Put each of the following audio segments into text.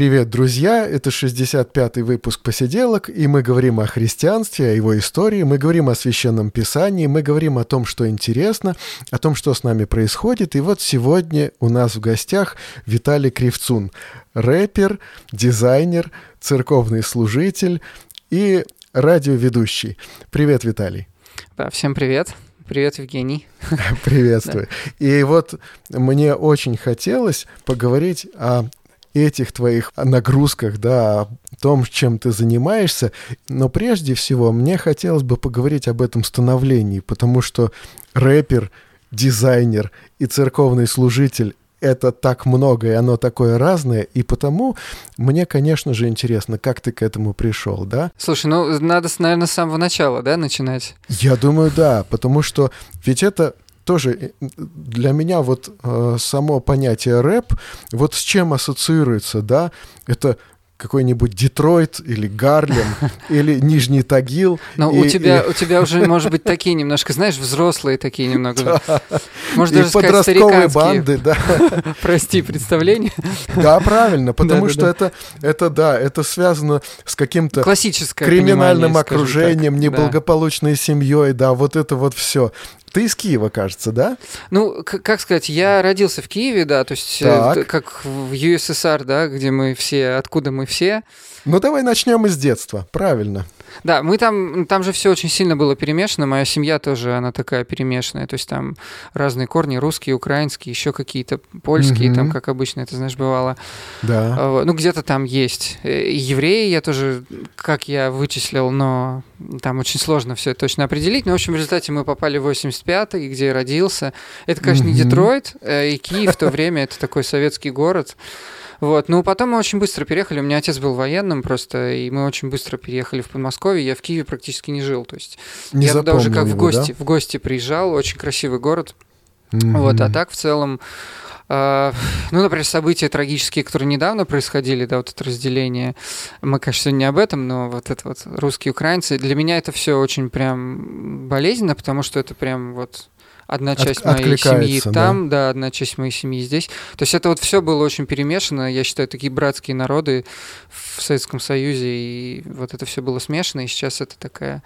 Привет, друзья! Это 65-й выпуск «Посиделок», и мы говорим о христианстве, о его истории, мы говорим о Священном Писании, мы говорим о том, что интересно, о том, что с нами происходит. И вот сегодня у нас в гостях Виталий Кривцун, рэпер, дизайнер, церковный служитель и радиоведущий. Привет, Виталий! Да, всем привет! Привет, Евгений. Приветствую. Да. И вот мне очень хотелось поговорить о этих твоих нагрузках, да, о том, чем ты занимаешься. Но прежде всего мне хотелось бы поговорить об этом становлении, потому что рэпер, дизайнер и церковный служитель это так много, и оно такое разное, и потому мне, конечно же, интересно, как ты к этому пришел, да? Слушай, ну, надо, наверное, с самого начала, да, начинать? Я думаю, да, потому что ведь это тоже э, для меня вот э, само понятие рэп, вот с чем ассоциируется, да, это какой-нибудь Детройт или Гарлем или Нижний Тагил. Но и, у тебя и... у тебя уже может быть такие немножко, знаешь, взрослые такие немного. Может даже сказать стариканские. банды, да. Прости, представление. Да, правильно, потому что это это да, это связано с каким-то криминальным окружением, неблагополучной семьей, да, вот это вот все. Ты из Киева, кажется, да? Ну, как сказать, я родился в Киеве, да, то есть э, так. как в ЮССР, да, где мы все, откуда мы все. Ну, давай начнем из детства, правильно. Да, мы там, там же все очень сильно было перемешано. Моя семья тоже, она такая перемешанная. То есть там разные корни, русские, украинские, еще какие-то польские, mm-hmm. там, как обычно это, знаешь, бывало. Да. А, ну, где-то там есть. Э, евреи я тоже, как я вычислил, но там очень сложно все точно определить. Но, в общем, в результате мы попали в 85-й, где я родился. Это, конечно, mm-hmm. не Детройт, э, и Киев в то время, это такой советский город. Вот. Ну, потом мы очень быстро переехали. У меня отец был военным просто, и мы очень быстро переехали в Подмосковье. Я в Киеве практически не жил. То есть не я туда уже как его, в гости, да? в гости приезжал. Очень красивый город. Mm-hmm. Вот, а так в целом Uh, ну, например, события трагические, которые недавно происходили, да, вот это разделение. Мы, конечно, сегодня не об этом, но вот это вот русские украинцы. Для меня это все очень прям болезненно, потому что это прям вот одна часть От, моей семьи там, да? да, одна часть моей семьи здесь. То есть это вот все было очень перемешано. Я считаю, такие братские народы в Советском Союзе, и вот это все было смешано, и сейчас это такая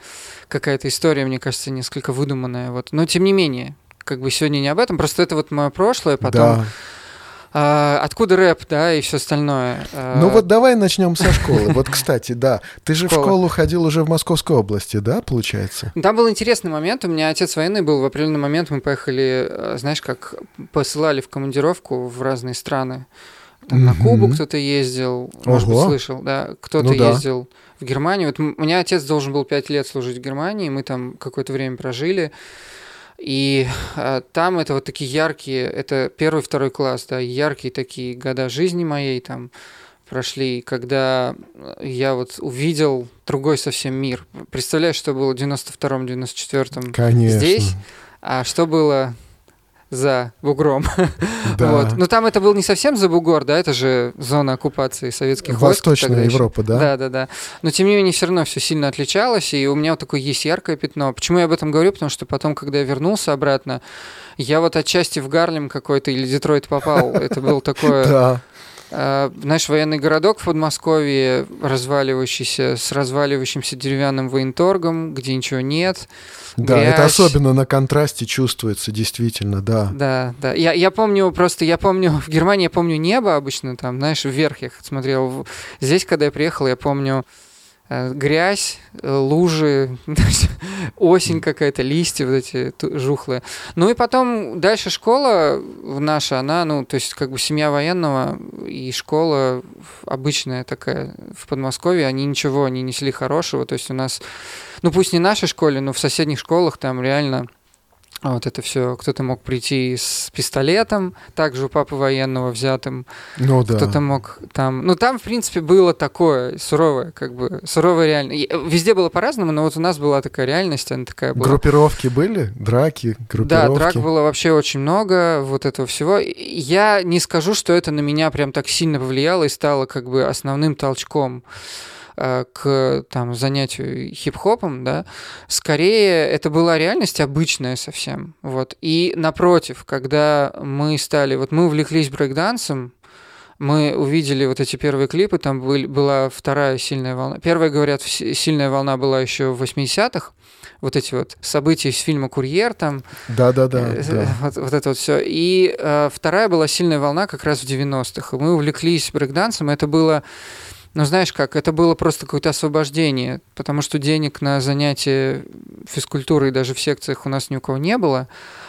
какая-то история, мне кажется, несколько выдуманная. Вот. Но тем не менее, как бы сегодня не об этом, просто это вот мое прошлое, потом... Да а, откуда рэп, да, и все остальное? А, ну вот давай начнем со школы. Вот, кстати, да, ты же Школа. в школу ходил уже в Московской области, да, получается? Там был интересный момент. У меня отец военный был. В определенный момент мы поехали, э, знаешь, как посылали в командировку в разные страны. Там на Кубу кто-то ездил, может Ого. быть, слышал, да, кто-то ну, да. ездил в Германию. Вот у меня отец должен был пять лет служить в Германии, мы там какое-то время прожили. И э, там это вот такие яркие, это первый, второй класс, да, яркие такие года жизни моей там прошли, когда я вот увидел другой совсем мир. Представляешь, что было в 92-м, 94-м здесь, а что было за бугром. Да. вот. Но там это был не совсем за бугор, да, это же зона оккупации советских войск. Восточная Европа, да? Да, да, да. Но тем не менее все равно все сильно отличалось, и у меня вот такое есть яркое пятно. Почему я об этом говорю? Потому что потом, когда я вернулся обратно, я вот отчасти в Гарлем какой-то или Детройт попал. Это был такое... А, знаешь, военный городок в Подмосковье, разваливающийся, с разваливающимся деревянным военторгом, где ничего нет. Да, грязь. это особенно на контрасте чувствуется, действительно, да. Да, да. Я, я помню просто, я помню, в Германии я помню небо обычно там, знаешь, вверх я смотрел. Здесь, когда я приехал, я помню грязь, э, лужи, осень какая-то, листья вот эти жухлые. Ну и потом дальше школа наша, она, ну, то есть как бы семья военного и школа обычная такая в Подмосковье, они ничего не несли хорошего, то есть у нас, ну пусть не в нашей школе, но в соседних школах там реально вот это все. Кто-то мог прийти с пистолетом, также у папы военного взятым. Ну да. Кто-то мог там... Ну там, в принципе, было такое суровое, как бы, суровое реально. Везде было по-разному, но вот у нас была такая реальность, она такая была. Группировки были? Драки, группировки? Да, драк было вообще очень много, вот этого всего. Я не скажу, что это на меня прям так сильно повлияло и стало как бы основным толчком. Э, к там, занятию хип-хопом, да, скорее это была реальность обычная совсем. Вот. И напротив, когда мы стали, вот мы увлеклись брейкдансом, мы увидели вот эти первые клипы, там был, была вторая сильная волна. Первая, говорят, сильная волна была еще в 80-х, вот эти вот события из фильма «Курьер» там. Э, да. Вот, вот это вот все. И э, вторая была сильная волна как раз в 90-х. Мы увлеклись брейкдансом, это было но знаешь как, это было просто какое-то освобождение, потому что денег на занятия физкультурой даже в секциях у нас ни у кого не было,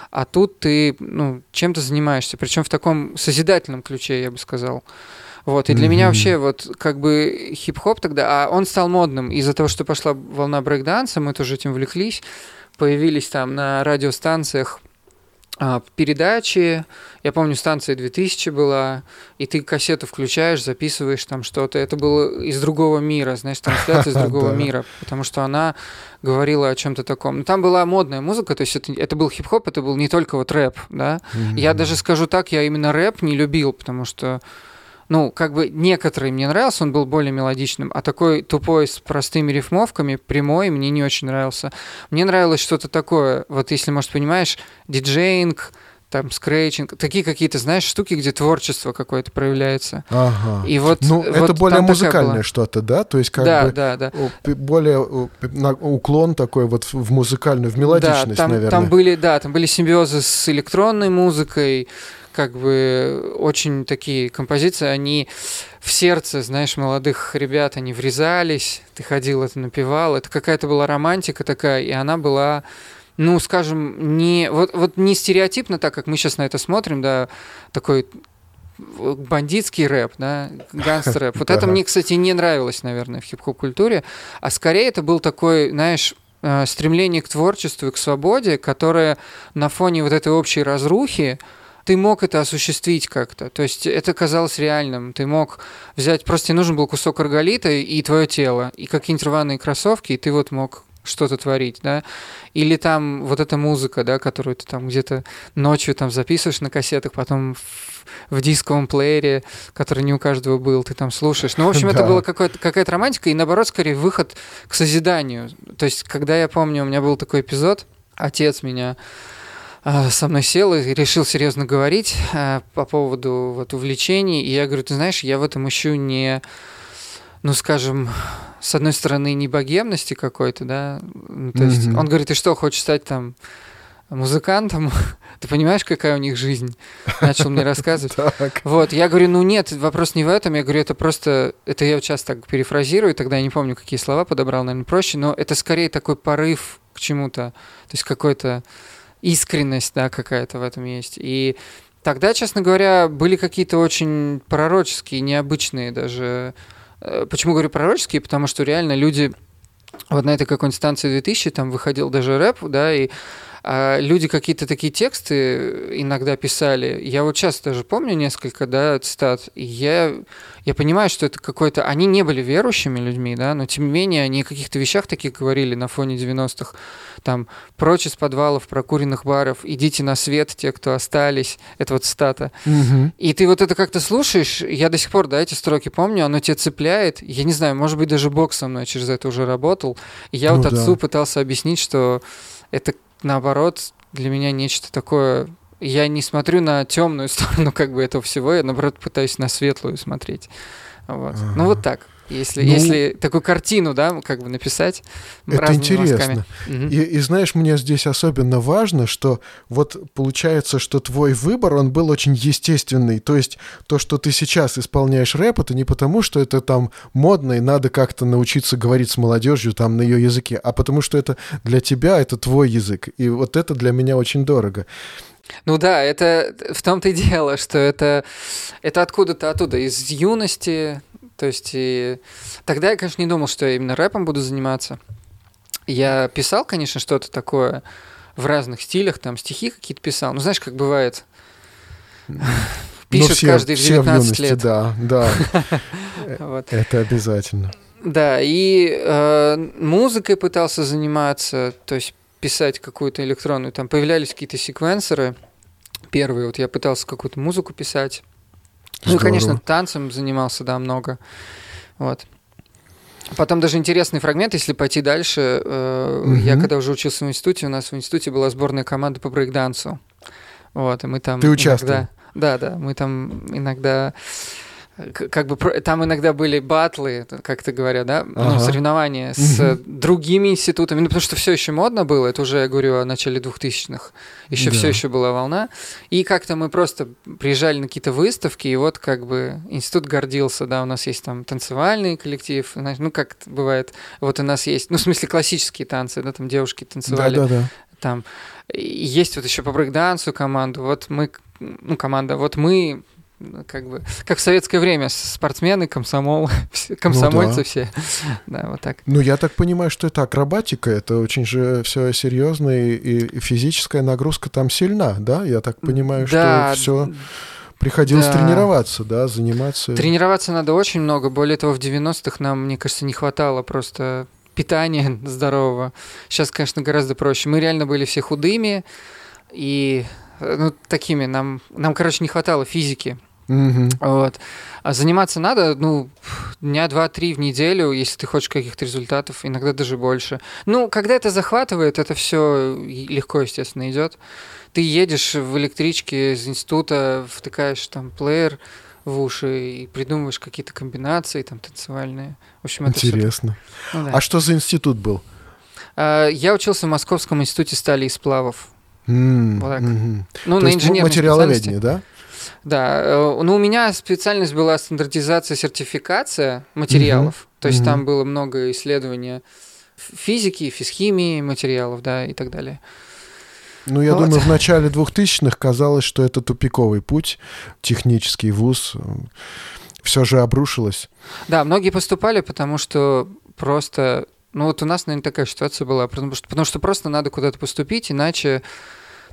а тут ты ну, чем-то занимаешься, причем в таком созидательном ключе, я бы сказал. Вот, и для mm-hmm. меня вообще вот как бы хип-хоп тогда, а он стал модным из-за того, что пошла волна брейкданса, мы тоже этим увлеклись, появились там на радиостанциях передачи, я помню, станция 2000 была, и ты кассету включаешь, записываешь там что-то. Это было из другого мира, знаешь, трансляция из другого мира, потому что она говорила о чем-то таком. Но там была модная музыка, то есть это, это был хип-хоп, это был не только вот рэп, да. Я даже скажу так, я именно рэп не любил, потому что ну, как бы некоторые мне нравился, он был более мелодичным, а такой тупой с простыми рифмовками, прямой, мне не очень нравился. Мне нравилось что-то такое, вот если, может, понимаешь, диджейнг, там скретчинг, такие какие-то, знаешь, штуки, где творчество какое-то проявляется. Ага. И вот, ну, вот это более музыкальное что-то, да? То есть как да, бы да, да. более уклон такой вот в музыкальную, в мелодичность, да, там, наверное. Там были, да, там были симбиозы с электронной музыкой, как бы очень такие композиции, они в сердце, знаешь, молодых ребят, они врезались, ты ходил, это напевал, это какая-то была романтика такая, и она была ну, скажем, не вот, вот не стереотипно, так как мы сейчас на это смотрим, да, такой бандитский рэп, да, гангстер-рэп. Вот это мне, кстати, не нравилось, наверное, в хип-хоп культуре, а скорее это был такой, знаешь, э, стремление к творчеству и к свободе, которое на фоне вот этой общей разрухи, ты мог это осуществить как-то. То есть это казалось реальным. Ты мог взять, просто тебе нужен был кусок арголита и твое тело, и какие-нибудь рваные кроссовки, и ты вот мог что-то творить, да, или там вот эта музыка, да, которую ты там где-то ночью там записываешь на кассетах, потом в, в дисковом плеере, который не у каждого был, ты там слушаешь. Ну, в общем, это была какая-то романтика, и наоборот, скорее, выход к созиданию. То есть, когда я помню, у меня был такой эпизод, отец меня со мной сел и решил серьезно говорить а, по поводу вот увлечений. И я говорю, ты знаешь, я в этом ищу не, ну, скажем, с одной стороны, не богемности какой-то, да. Ну, то есть mm-hmm. он говорит, ты что, хочешь стать там музыкантом? ты понимаешь, какая у них жизнь? Начал мне рассказывать. Вот, я говорю, ну нет, вопрос не в этом. Я говорю, это просто, это я сейчас так перефразирую, тогда я не помню, какие слова подобрал, наверное, проще, но это скорее такой порыв к чему-то, то есть какой-то искренность, да, какая-то в этом есть. И тогда, честно говоря, были какие-то очень пророческие, необычные даже... Э, почему говорю пророческие? Потому что реально люди... Вот на этой какой-нибудь станции 2000 там выходил даже рэп, да, и люди какие-то такие тексты иногда писали. Я вот сейчас даже помню несколько, да, цитат. И я, я понимаю, что это какой-то... Они не были верующими людьми, да, но тем не менее они о каких-то вещах таких говорили на фоне 90-х. Там, прочь из подвалов, прокуренных баров, идите на свет, те, кто остались. Это вот цитата. Угу. И ты вот это как-то слушаешь, я до сих пор, да, эти строки помню, оно тебя цепляет. Я не знаю, может быть, даже Бог со мной через это уже работал. И я ну, вот отцу да. пытался объяснить, что это наоборот, для меня нечто такое... Я не смотрю на темную сторону как бы этого всего, я наоборот пытаюсь на светлую смотреть. Вот. Ага. Ну вот так. Если, ну, если такую картину, да, как бы написать Это интересно. Угу. И, и знаешь, мне здесь особенно важно, что вот получается, что твой выбор, он был очень естественный. То есть то, что ты сейчас исполняешь рэп, это не потому, что это там модно и надо как-то научиться говорить с молодежью там на ее языке, а потому что это для тебя, это твой язык. И вот это для меня очень дорого. Ну да, это в том-то и дело, что это, это откуда-то оттуда, из юности, то есть и тогда я, конечно, не думал, что я именно рэпом буду заниматься. Я писал, конечно, что-то такое в разных стилях, там стихи какие-то писал. Ну, знаешь, как бывает, пишет ну, все, каждый в все 19 юности, лет. Да, да. Это обязательно. Да, и э, музыкой пытался заниматься, то есть писать какую-то электронную. Там появлялись какие-то секвенсоры. Первые, вот я пытался какую-то музыку писать. Ну, и, Здорово. конечно, танцем занимался, да, много. Вот. Потом даже интересный фрагмент, если пойти дальше. э, Я когда уже учился в институте, у нас в институте была сборная команда по брейкдансу. Вот, и мы там... Ты участвовал? иногда- Да, да, мы там иногда... Как бы там иногда были батлы, как ты говоря, да, ну, Ага. соревнования с Мгм. другими институтами, ну, потому что все еще модно было, это уже я говорю о начале 2000-х, еще Да. все еще была волна, и как-то мы просто приезжали на какие-то выставки, и вот как бы институт гордился, да, у нас есть там танцевальный коллектив, ну как бывает, вот у нас есть, ну в смысле классические танцы, да, там девушки танцевали, Да-да-да. там и есть вот еще по брейкдансу команду, вот мы, ну команда, вот мы ну, как бы, как в советское время, спортсмены, комсомол, все- комсомольцы да. все, да, вот так. Ну, я так понимаю, что это акробатика, это очень же все серьезно, и, и физическая нагрузка там сильна, да? Я так понимаю, Да, что все приходилось да. тренироваться, да, заниматься. Тренироваться надо очень много. Более того, в 90-х нам, мне кажется, не хватало просто питания здорового. Сейчас, конечно, гораздо проще. Мы реально были все худыми и э, ну, такими. Нам, нам, короче, не хватало физики. Мгм. Вот. А заниматься надо, ну, дня два-три в неделю, если ты хочешь каких-то результатов, иногда даже больше. Ну, когда это захватывает, это все легко, естественно, идет. Ты едешь в электричке из института, втыкаешь там плеер в уши и придумываешь какие-то комбинации там танцевальные. В общем, это Интересно. ну да. А что за институт был? А, Я учился в Московском институте стали и сплавов. М, Вот так. мгм. Ну, То на есть м- инженерной материаловедение, да? Да, э, ну у меня специальность была стандартизация, сертификация материалов. То есть Мгм. там было много исследования физики, физхимии материалов, да, и так далее. Ну, я Вот. думаю, в начале 2000-х казалось, что это тупиковый путь, технический вуз. Все же обрушилось. Да, многие поступали, потому что просто... Ну вот у нас, наверное, такая ситуация была, потому что, потому что просто надо куда-то поступить, иначе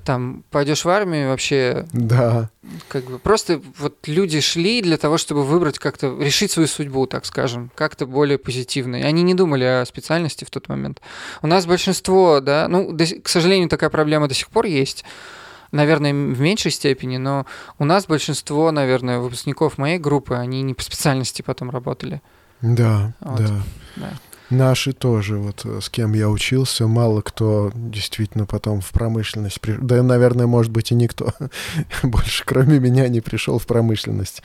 там пойдешь в армию вообще Да. как бы просто вот люди шли для того, чтобы выбрать как-то решить свою судьбу, так скажем, как-то более позитивно. И они не думали о специальности в тот момент. У нас большинство, да, ну, до к сожалению, такая проблема до сих пор есть. Наверное, в меньшей степени, но у нас большинство, наверное, выпускников моей группы, они не по специальности потом работали. Да, Вот. да. Да. Наши тоже, вот э, с кем я учился, мало кто действительно потом в промышленность... при- Да, наверное, может быть, и никто больше, кроме меня, не пришел в промышленность.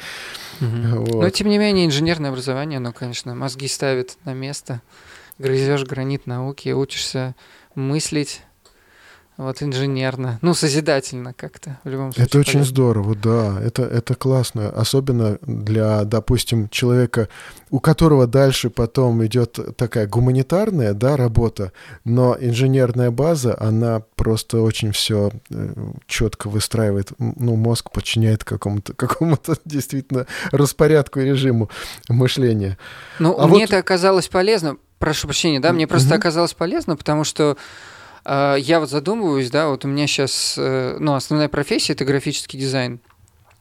Но, Вот. тем не менее, инженерное образование, оно, конечно, мозги ставит на место. Грызешь гранит науки, учишься мыслить вот инженерно, ну, созидательно как-то, в любом случае. Это очень полезно. здорово, да, это, это классно, особенно для, допустим, человека, у которого дальше потом идет такая гуманитарная, да, работа, но инженерная база, она просто очень все четко выстраивает, ну, мозг подчиняет какому-то, какому-то действительно распорядку и режиму мышления. Ну, А мне вот- это оказалось полезно, прошу прощения, да, мне просто Мгм. оказалось полезно, потому что э, я вот задумываюсь, да, вот у меня сейчас, ну, основная профессия это графический дизайн.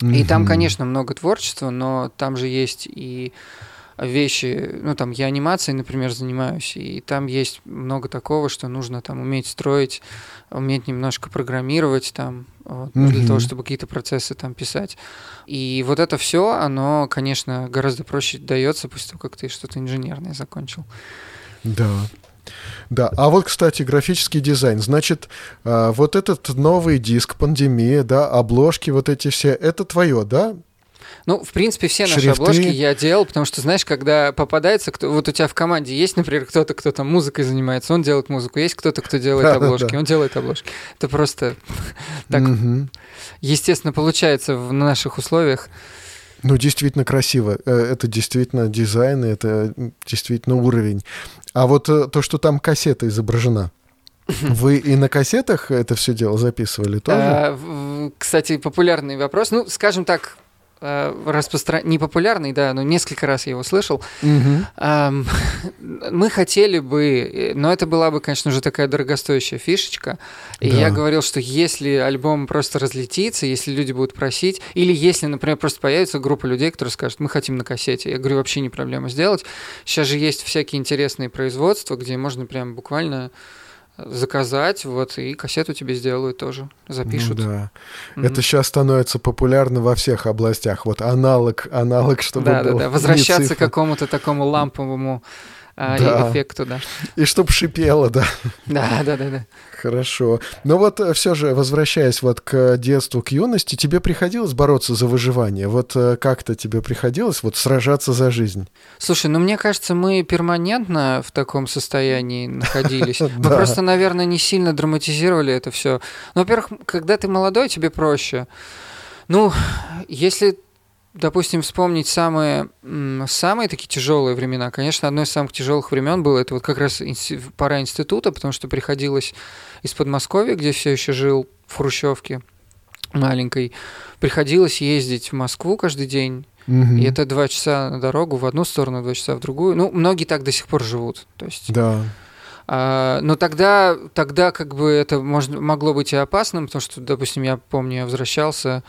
И там, конечно, много творчества, но там же есть и вещи, ну там я анимацией, например, занимаюсь, и там есть много такого, что нужно там уметь строить, уметь немножко программировать там, вот, ну, для того, чтобы какие-то процессы там писать. И вот это все, оно, конечно, гораздо проще дается после того, как ты что-то инженерное закончил. Да. Да, а вот, кстати, графический дизайн. Значит, а, вот этот новый диск, пандемия, да, обложки, вот эти все, это твое, да? Ну, в принципе, все наши Шрифты. обложки я делал, потому что, знаешь, когда попадается, кто, вот у тебя в команде есть, например, кто-то, кто там музыкой занимается, он делает музыку, есть кто-то, кто делает обложки, он делает обложки. Это просто так естественно получается в наших условиях. Ну, действительно красиво. Э, Это действительно дизайн, это действительно уровень. А вот э, то, что там кассета изображена, вы и на кассетах это все дело записывали тоже? А, Кстати, популярный вопрос. Ну, скажем так, распростран... непопулярный, да, но несколько раз я его слышал. Угу. Мы хотели бы, но это была бы, конечно, уже такая дорогостоящая фишечка. И да. я говорил, что если альбом просто разлетится, если люди будут просить, или если, например, просто появится группа людей, которые скажут, мы хотим на кассете, я говорю, вообще не проблема сделать. Сейчас же есть всякие интересные производства, где можно прям буквально заказать, вот, и кассету тебе сделают тоже, запишут. Ну, да. Mm-hmm. Это сейчас становится популярно во всех областях. Вот аналог, аналог, чтобы Да, да, да. Возвращаться к какому-то такому ламповому а, да. эффекту, да. И чтоб шипело, да. Да, да, да, да. Хорошо. Но вот э, все же, возвращаясь вот к детству, к юности, тебе приходилось бороться за выживание? Вот э, как-то тебе приходилось вот сражаться за жизнь? Слушай, ну мне кажется, мы перманентно в таком состоянии находились. Мы просто, наверное, не сильно драматизировали это все. Ну, во-первых, когда ты молодой, тебе проще. Ну, если допустим, вспомнить самые, самые такие тяжелые времена, конечно, одно из самых тяжелых времен было это вот как раз пора института, потому что приходилось из Подмосковья, где все еще жил в Хрущевке маленькой, приходилось ездить в Москву каждый день. Угу. И это два часа на дорогу в одну сторону, два часа в другую. Ну, многие так до сих пор живут. То есть, да. А, но тогда, тогда как бы это можно, могло быть и опасным, потому что, допустим, я помню, я возвращался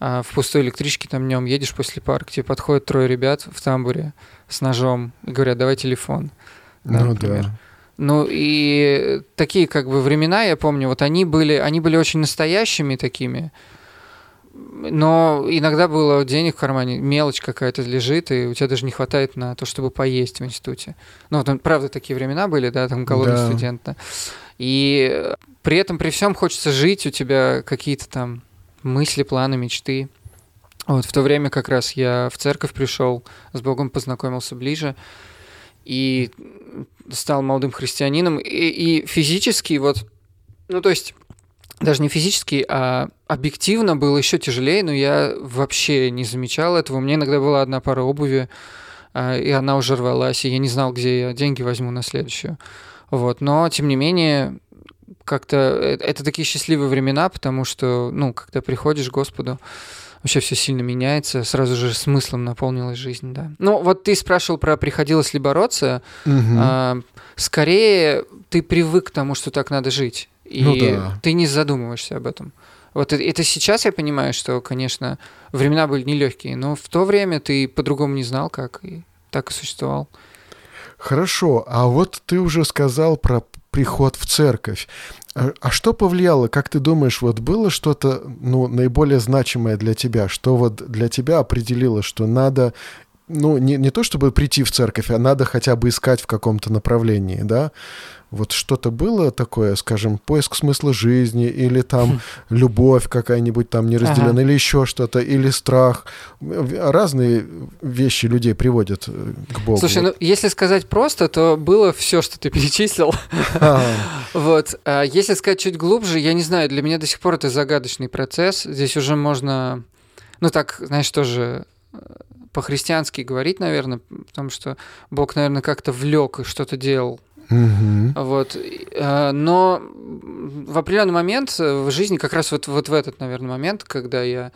а в пустой электричке там днем едешь после пар, к тебе подходят трое ребят в тамбуре с ножом и говорят, давай телефон. Да, ну например. да. Ну и такие как бы времена, я помню, вот они были, они были очень настоящими такими, но иногда было денег в кармане, мелочь какая-то лежит, и у тебя даже не хватает на то, чтобы поесть в институте. Ну, вот, правда, такие времена были, да, там голодный да. студент. Да. И при этом, при всем хочется жить, у тебя какие-то там мысли, планы, мечты. Вот в то время как раз я в церковь пришел, с Богом познакомился ближе и стал молодым христианином. И, и физически вот, ну то есть даже не физически, а объективно было еще тяжелее, но я вообще не замечал этого. У меня иногда была одна пара обуви, а, и она уже рвалась, и я не знал, где я деньги возьму на следующую. Вот. Но, тем не менее, как-то э, это такие счастливые времена, потому что, ну, когда приходишь к Господу, вообще все сильно меняется, сразу же смыслом наполнилась жизнь, да. Ну, вот ты спрашивал про приходилось ли бороться. Угу. А, скорее, ты привык к тому, что так надо жить. И ну, да. ты не задумываешься об этом. Вот это сейчас я понимаю, что, конечно, времена были нелегкие, но в то время ты по-другому не знал, как, и так и существовал. Хорошо, а вот ты уже сказал про приход в церковь. А, а что повлияло, как ты думаешь, вот было что-то ну, наиболее значимое для тебя, что вот для тебя определило, что надо ну, не, не то чтобы прийти в церковь, а надо хотя бы искать в каком-то направлении, да? Вот что-то было такое, скажем, поиск смысла жизни, или там хм. любовь какая-нибудь там неразделенная, ага. или еще что-то, или страх. Разные вещи людей приводят э, к Богу. Слушай, ну если сказать просто, то было все, что ты перечислил. Вот. А если сказать чуть глубже, я не знаю, для меня до сих пор это загадочный процесс. Здесь уже можно, ну так, знаешь, тоже э, по-христиански говорить, наверное, потому что Бог, наверное, как-то влек и что-то делал Угу. Вот. Э, но в определенный момент в жизни, как раз вот, вот в этот, наверное, момент, когда я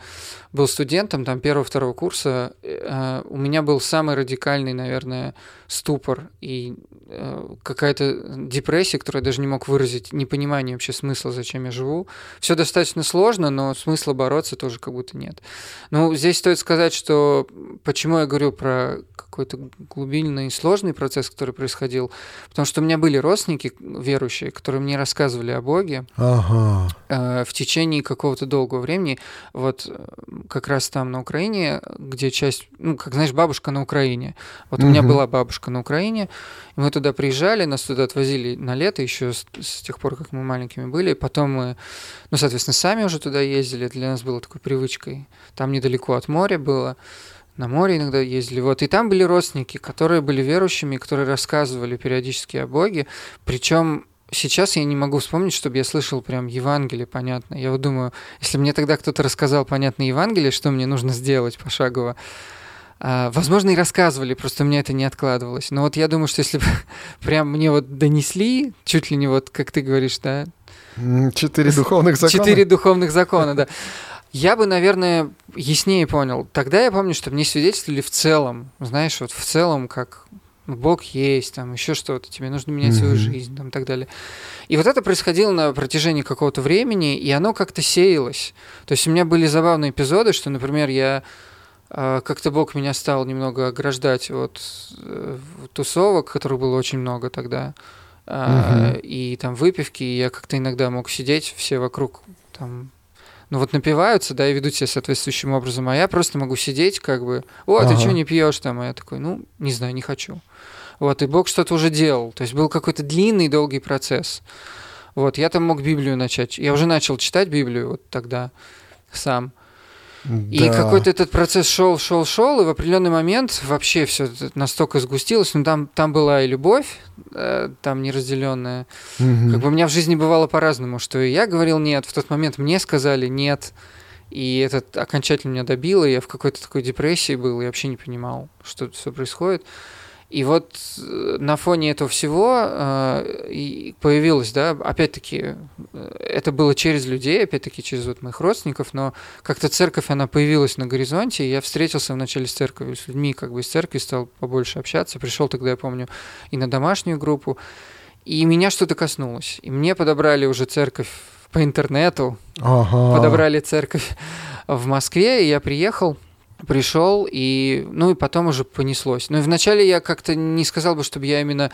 был студентом, там, первого-второго курса, э, у меня был самый радикальный, наверное, ступор и какая-то депрессия, которую я даже не мог выразить, непонимание вообще смысла, зачем я живу. Все достаточно сложно, но смысла бороться тоже как будто нет. Ну, здесь стоит сказать, что почему я говорю про какой-то глубинный и сложный процесс, который происходил, потому что у меня были родственники верующие, которые мне рассказывали о Боге ага. э, в течение какого-то долгого времени. Вот э, как раз там на Украине, где часть, ну, как знаешь, бабушка на Украине. Вот угу. у меня была бабушка на Украине, и мы туда приезжали, нас туда отвозили на лето еще с, с тех пор, как мы маленькими были. Потом мы, ну, соответственно, сами уже туда ездили. Для нас было такой привычкой. Там недалеко от моря было на море иногда ездили. Вот. И там были родственники, которые были верующими, которые рассказывали периодически о Боге. Причем сейчас я не могу вспомнить, чтобы я слышал прям Евангелие, понятно. Я вот думаю, если мне тогда кто-то рассказал понятно Евангелие, что мне нужно сделать пошагово, а, возможно, и рассказывали, просто у меня это не откладывалось. Но вот я думаю, что если бы прям мне вот донесли, чуть ли не вот, как ты говоришь, да? Четыре духовных закона. Четыре духовных закона, да Я бы, наверное, яснее понял. Тогда я помню, что мне свидетельствовали в целом, знаешь, вот в целом, как Бог есть, там еще что-то, тебе нужно менять mm-hmm. свою жизнь, там и так далее. И вот это происходило на протяжении какого-то времени, и оно как-то сеялось. То есть у меня были забавные эпизоды, что, например, я э, как-то Бог меня стал немного ограждать от э, тусовок, которых было очень много тогда, mm-hmm. и там выпивки, и я как-то иногда мог сидеть, все вокруг там ну вот напиваются, да, и ведут себя соответствующим образом, а я просто могу сидеть, как бы, о, ага. ты что не пьешь там, а я такой, ну, не знаю, не хочу. Вот, и Бог что-то уже делал. То есть был какой-то длинный, долгий процесс. Вот, я там мог Библию начать. Я уже начал читать Библию вот тогда сам. Да. И какой-то этот процесс шел, шел, шел, и в определенный момент вообще все настолько сгустилось. Ну, там, там была и любовь, э, там неразделенная. Угу. Как бы у меня в жизни бывало по-разному, что и я говорил нет, в тот момент мне сказали нет. И это окончательно меня добило, я в какой-то такой депрессии был, я вообще не понимал, что все происходит. И вот э, на фоне этого всего э, появилось, да, опять-таки, это было через людей, опять-таки через вот моих родственников, но как-то церковь, она появилась на горизонте, и я встретился вначале с церковью, с людьми как бы из церкви, стал побольше общаться, пришел тогда, я помню, и на домашнюю группу, и меня что-то коснулось. И мне подобрали уже церковь по интернету, ага. подобрали церковь в Москве, и я приехал, пришел, и, ну, и потом уже понеслось. Но и вначале я как-то не сказал бы, чтобы я именно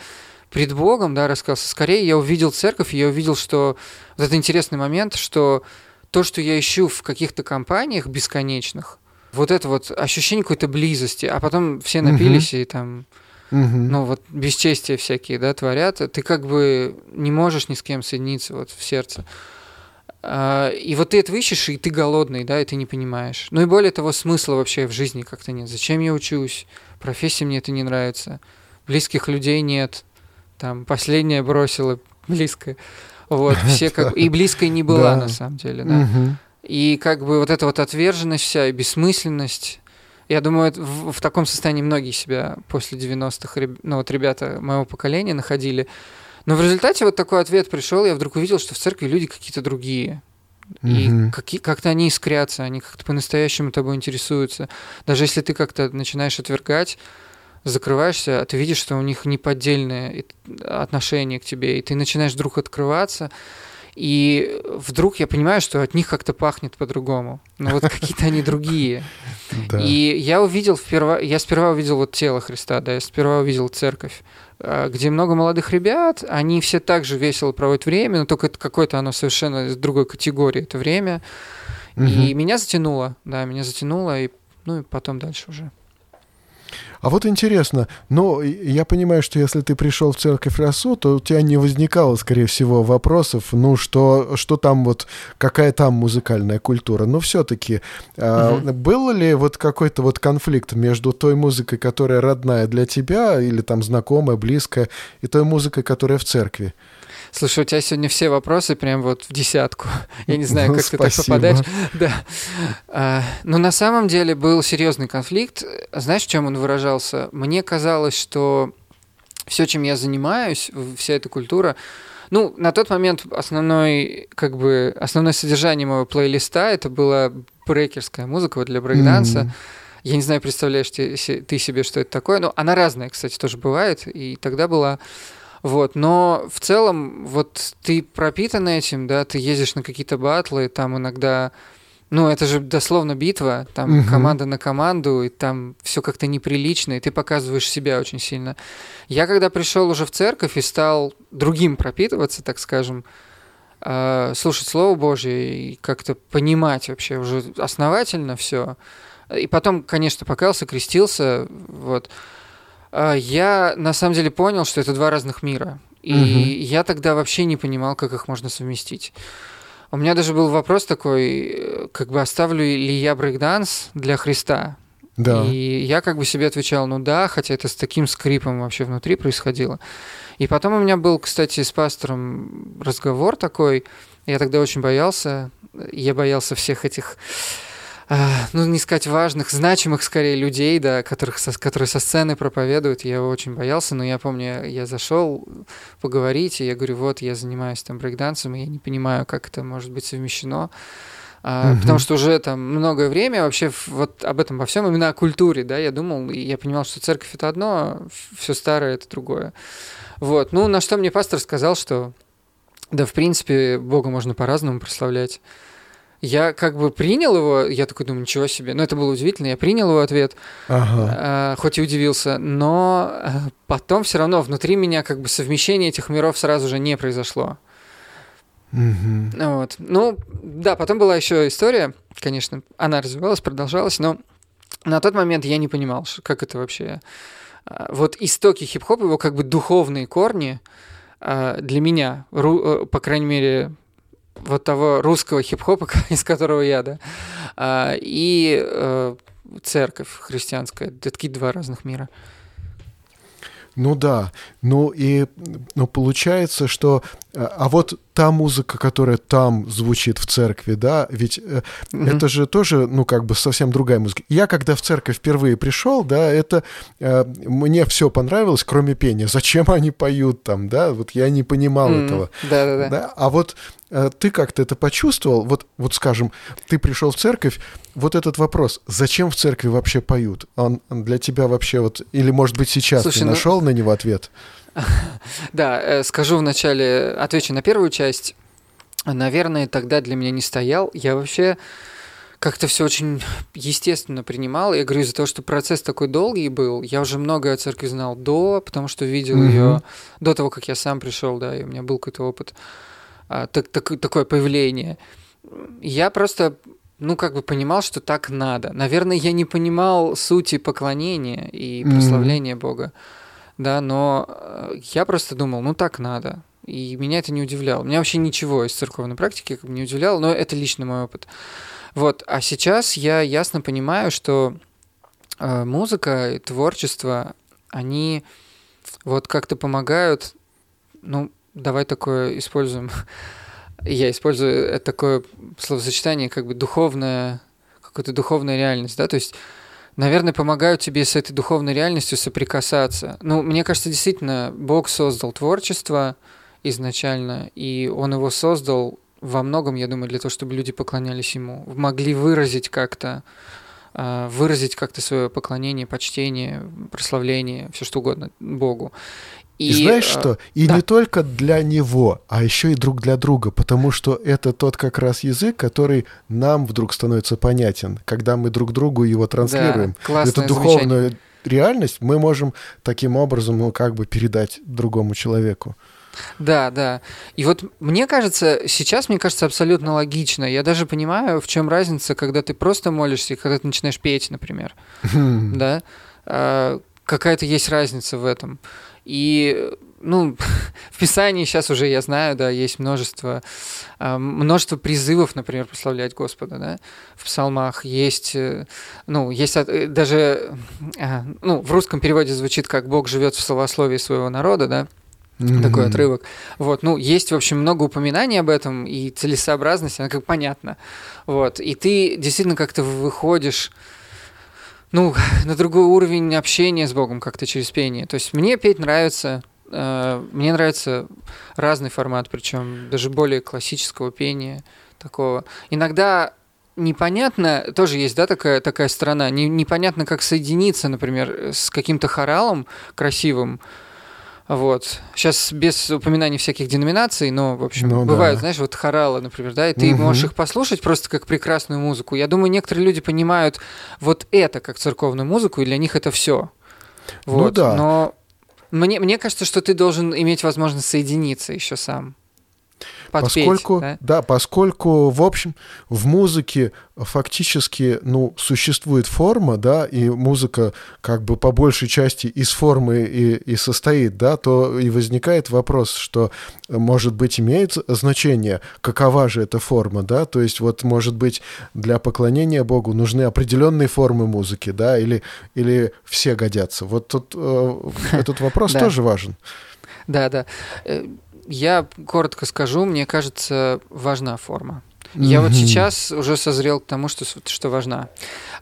пред Богом, да, рассказался. Скорее, я увидел церковь, и я увидел, что вот это интересный момент, что то, что я ищу в каких-то компаниях бесконечных, вот это вот ощущение какой-то близости, а потом все напились угу. и там, угу. ну вот бесчестия всякие, да, творят, ты как бы не можешь ни с кем соединиться вот в сердце. А, и вот ты это ищешь, и ты голодный, да, и ты не понимаешь. Ну и более того, смысла вообще в жизни как-то нет. Зачем я учусь? Профессия мне это не нравится. Близких людей нет. Там последняя бросила близкое. Вот, все как... И близкой не была, на самом деле, да. И как бы вот эта вот отверженность вся и бессмысленность, я думаю, в, в таком состоянии многие себя после 90-х, ну вот ребята моего поколения находили. Но в результате вот такой ответ пришел, я вдруг увидел, что в церкви люди какие-то другие. И mm как-то они искрятся, они как-то по-настоящему тобой интересуются. Даже если ты как-то начинаешь отвергать, закрываешься, а ты видишь, что у них неподдельное отношение к тебе, и ты начинаешь вдруг открываться, и вдруг я понимаю, что от них как-то пахнет по-другому. Ну вот какие-то они другие. И я увидел сперва, я сперва увидел вот тело Христа, да, я сперва увидел церковь. А, где много молодых ребят, они все так же весело проводят время, но только это какое-то оно совершенно из другой категории, это время. И меня затянуло, да, меня затянуло, и, ну и потом дальше уже. А вот интересно, но я понимаю, что если ты пришел в церковь Расу, то у тебя не возникало, скорее всего, вопросов, ну, что, что там вот, какая там музыкальная культура. Но все-таки угу. а, был ли вот какой-то вот конфликт между той музыкой, которая родная для тебя, или там знакомая, близкая, и той музыкой, которая в церкви? Слушай, у тебя сегодня все вопросы прям вот в десятку. Я не знаю, как ты так попадаешь. Да. А, но на самом деле был серьезный конфликт. Знаешь, в чем он выражался? Мне казалось, что все, чем я занимаюсь, вся эта культура, ну, на тот момент основной, как бы, основное содержание моего плейлиста это была брейкерская музыка вот для брейкданса. Mm-hmm. Я не знаю, представляешь ты, ты себе, что это такое, но она разная, кстати, тоже бывает. И тогда была вот, но в целом, вот ты пропитан этим, да, ты ездишь на какие-то батлы, там иногда, ну, это же дословно битва, там угу. команда на команду, и там все как-то неприлично, и ты показываешь себя очень сильно. Я когда пришел уже в церковь и стал другим пропитываться, так скажем, э, слушать Слово Божье и как-то понимать вообще уже основательно все. И потом, конечно, покаялся, крестился, вот. А, я на самом деле понял, что это два разных мира. И угу. я тогда вообще не понимал, как их можно совместить. У меня даже был вопрос такой, как бы оставлю ли я брейкданс для Христа? Да. И я как бы себе отвечал, ну да, хотя это с таким скрипом вообще внутри происходило. И потом у меня был, кстати, с пастором разговор такой. Я тогда очень боялся. Я боялся всех этих ну, не сказать важных, значимых скорее людей, да, которых, со, которые со сцены проповедуют. Я очень боялся, но я помню, я зашел поговорить, и я говорю, вот, я занимаюсь там брейкдансом, и я не понимаю, как это может быть совмещено. А, угу. Потому что уже там многое время вообще вот об этом во всем, именно о культуре, да, я думал, и я понимал, что церковь это одно, все старое это другое. Вот. Ну, на что мне пастор сказал, что да, в принципе, Бога можно по-разному прославлять. Я как бы принял его, я такой думаю, ничего себе. Но это было удивительно, я принял его ответ, ага. э, хоть и удивился, но э, потом все равно внутри меня как бы совмещение этих миров сразу же не произошло. Угу. Вот. Ну, да, потом была еще история, конечно, она развивалась, продолжалась, но на тот момент я не понимал, как это вообще... Э, вот истоки хип-хопа, его как бы духовные корни э, для меня, по крайней мере, вот того русского хип-хопа, из которого я, да, а, и э, церковь христианская. Это такие два разных мира. Ну да, ну и ну, получается, что... А, а вот та музыка, которая там звучит в церкви, да, ведь mm-hmm. это же тоже, ну, как бы совсем другая музыка. Я, когда в церковь впервые пришел, да, это... Э, мне все понравилось, кроме пения. Зачем они поют там, да? Вот я не понимал mm-hmm. этого. Да-да-да. Да? А вот Э, ты как-то это почувствовал? Вот, вот скажем, ты пришел в церковь, вот этот вопрос, зачем в церкви вообще поют? Он для тебя вообще вот, или может быть сейчас Слушай, ты нашел ну... на него ответ? Да, э, скажу вначале, отвечу на первую часть. Наверное, тогда для меня не стоял. Я вообще как-то все очень естественно принимал. Я говорю, из-за того, что процесс такой долгий был, я уже много о церкви знал до, потому что видел ее до того, как я сам пришел, да, и у меня был какой-то опыт. А, так, так, такое появление. Я просто, ну, как бы понимал, что так надо. Наверное, я не понимал сути поклонения и прославления mm-hmm. Бога, да, но э, я просто думал, ну, так надо. И меня это не удивляло. Меня вообще ничего из церковной практики как бы не удивляло, но это лично мой опыт. Вот, а сейчас я ясно понимаю, что э, музыка и творчество, они вот как-то помогают, ну, давай такое используем. Я использую такое словосочетание, как бы духовная, какая-то духовная реальность, да, то есть наверное, помогают тебе с этой духовной реальностью соприкасаться. Ну, мне кажется, действительно, Бог создал творчество изначально, и Он его создал во многом, я думаю, для того, чтобы люди поклонялись Ему, могли выразить как-то а, выразить как-то свое поклонение, почтение, прославление, все что угодно Богу. И, и знаешь э, что? И да. не только для него, а еще и друг для друга, потому что это тот как раз язык, который нам вдруг становится понятен, когда мы друг другу его транслируем. Да, Эту духовную замечание. реальность мы можем таким образом ну, как бы передать другому человеку. Да, да. И вот мне кажется, сейчас мне кажется абсолютно логично. Я даже понимаю, в чем разница, когда ты просто молишься и когда ты начинаешь петь, например. Да? А, какая-то есть разница в этом. И ну, в Писании сейчас уже, я знаю, да, есть множество, а, множество призывов, например, прославлять Господа, да, в псалмах есть, э, ну, есть э, даже, а, ну, в русском переводе звучит как «Бог живет в словословии своего народа», да, Mm-hmm. такой отрывок. Вот, ну, есть, в общем, много упоминаний об этом, и целесообразность, она как понятна. Вот, и ты действительно как-то выходишь ну, на другой уровень общения с Богом как-то через пение. То есть мне петь нравится, э, мне нравится разный формат, причем даже более классического пения такого. Иногда непонятно, тоже есть, да, такая, такая сторона, не, непонятно, как соединиться, например, с каким-то хоралом красивым, вот. Сейчас без упоминаний всяких деноминаций, но, в общем, ну, бывают, да. знаешь, вот хоралы, например, да, и ты угу. можешь их послушать просто как прекрасную музыку. Я думаю, некоторые люди понимают вот это как церковную музыку, и для них это все. Ну вот. Ну да. Но мне, мне кажется, что ты должен иметь возможность соединиться еще сам подпеть. Поскольку, да? да, поскольку, в общем, в музыке фактически, ну, существует форма, да, и музыка как бы по большей части из формы и, и состоит, да, то и возникает вопрос, что, может быть, имеет значение, какова же эта форма, да, то есть вот, может быть, для поклонения Богу нужны определенные формы музыки, да, или, или все годятся. Вот тут э, этот вопрос тоже важен. Да, да. Я коротко скажу, мне кажется, важна форма. Я вот сейчас уже созрел к тому, что, что важна.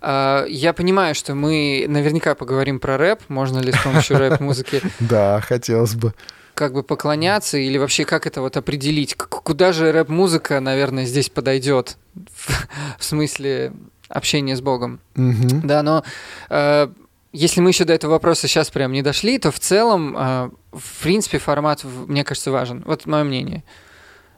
А, я понимаю, что мы наверняка поговорим про рэп. Можно ли с помощью рэп-музыки? Да, хотелось бы. как бы поклоняться или вообще как это вот определить? Куда же рэп-музыка, наверное, здесь подойдет в смысле общения с Богом? Да, но э, если мы еще до этого вопроса сейчас прям не дошли, то в целом, э, в принципе, формат, мне кажется, важен. Вот мое мнение.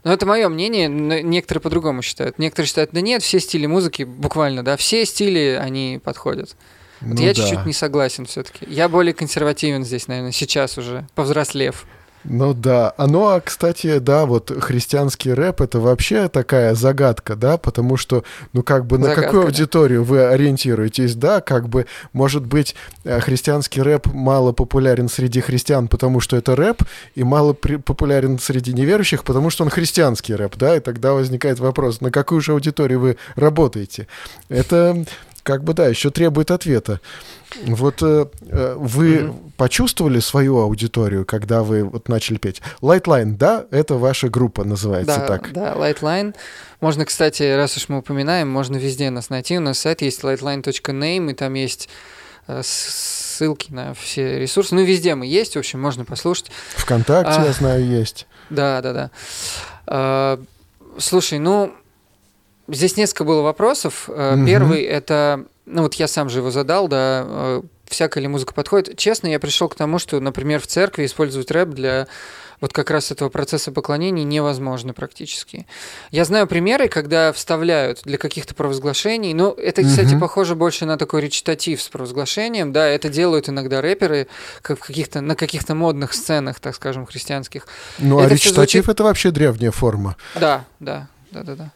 Но это мое мнение, некоторые по-другому считают. Некоторые считают, да нет, все стили музыки, буквально, да, все стили, они подходят. Вот Ну я да. чуть-чуть не согласен все-таки. Я более консервативен здесь, наверное, сейчас уже, повзрослев. Ну да. А ну, а, кстати, да, вот христианский рэп — это вообще такая загадка, да, потому что, ну, как бы на Загадка, какую да. аудиторию вы ориентируетесь, да, как бы, может быть, э, христианский рэп мало популярен среди христиан, потому что это рэп, и мало при- популярен среди неверующих, потому что он христианский рэп, да, и тогда возникает вопрос, на какую же аудиторию вы работаете? Это как бы, да, еще требует ответа. Вот э, э, вы Мгм. почувствовали свою аудиторию, когда вы вот начали петь? Lightline, да, это ваша группа называется да, так. да, Lightline. Можно, кстати, раз уж мы упоминаем, можно везде нас найти. У нас сайт есть lightline.name, и там есть э, ссылки на все ресурсы. Ну, везде мы есть, в общем, можно послушать. Вконтакте, А. я знаю, есть. Да, да, да. А, Слушай, ну, здесь несколько было вопросов. Мгм. Первый это, ну вот я сам же его задал, да, э, всякая ли музыка подходит. Честно, я пришел к тому, что, например, в церкви использовать рэп для вот как раз этого процесса поклонения невозможно практически. Я знаю примеры, когда вставляют для каких-то провозглашений, но это, кстати, Мгм. похоже больше на такой речитатив с провозглашением, да, это делают иногда рэперы как в каких-то, на каких-то модных сценах, так скажем, христианских. Ну, а это всё речитатив звучит- это вообще древняя форма. Да, да, да, да, да.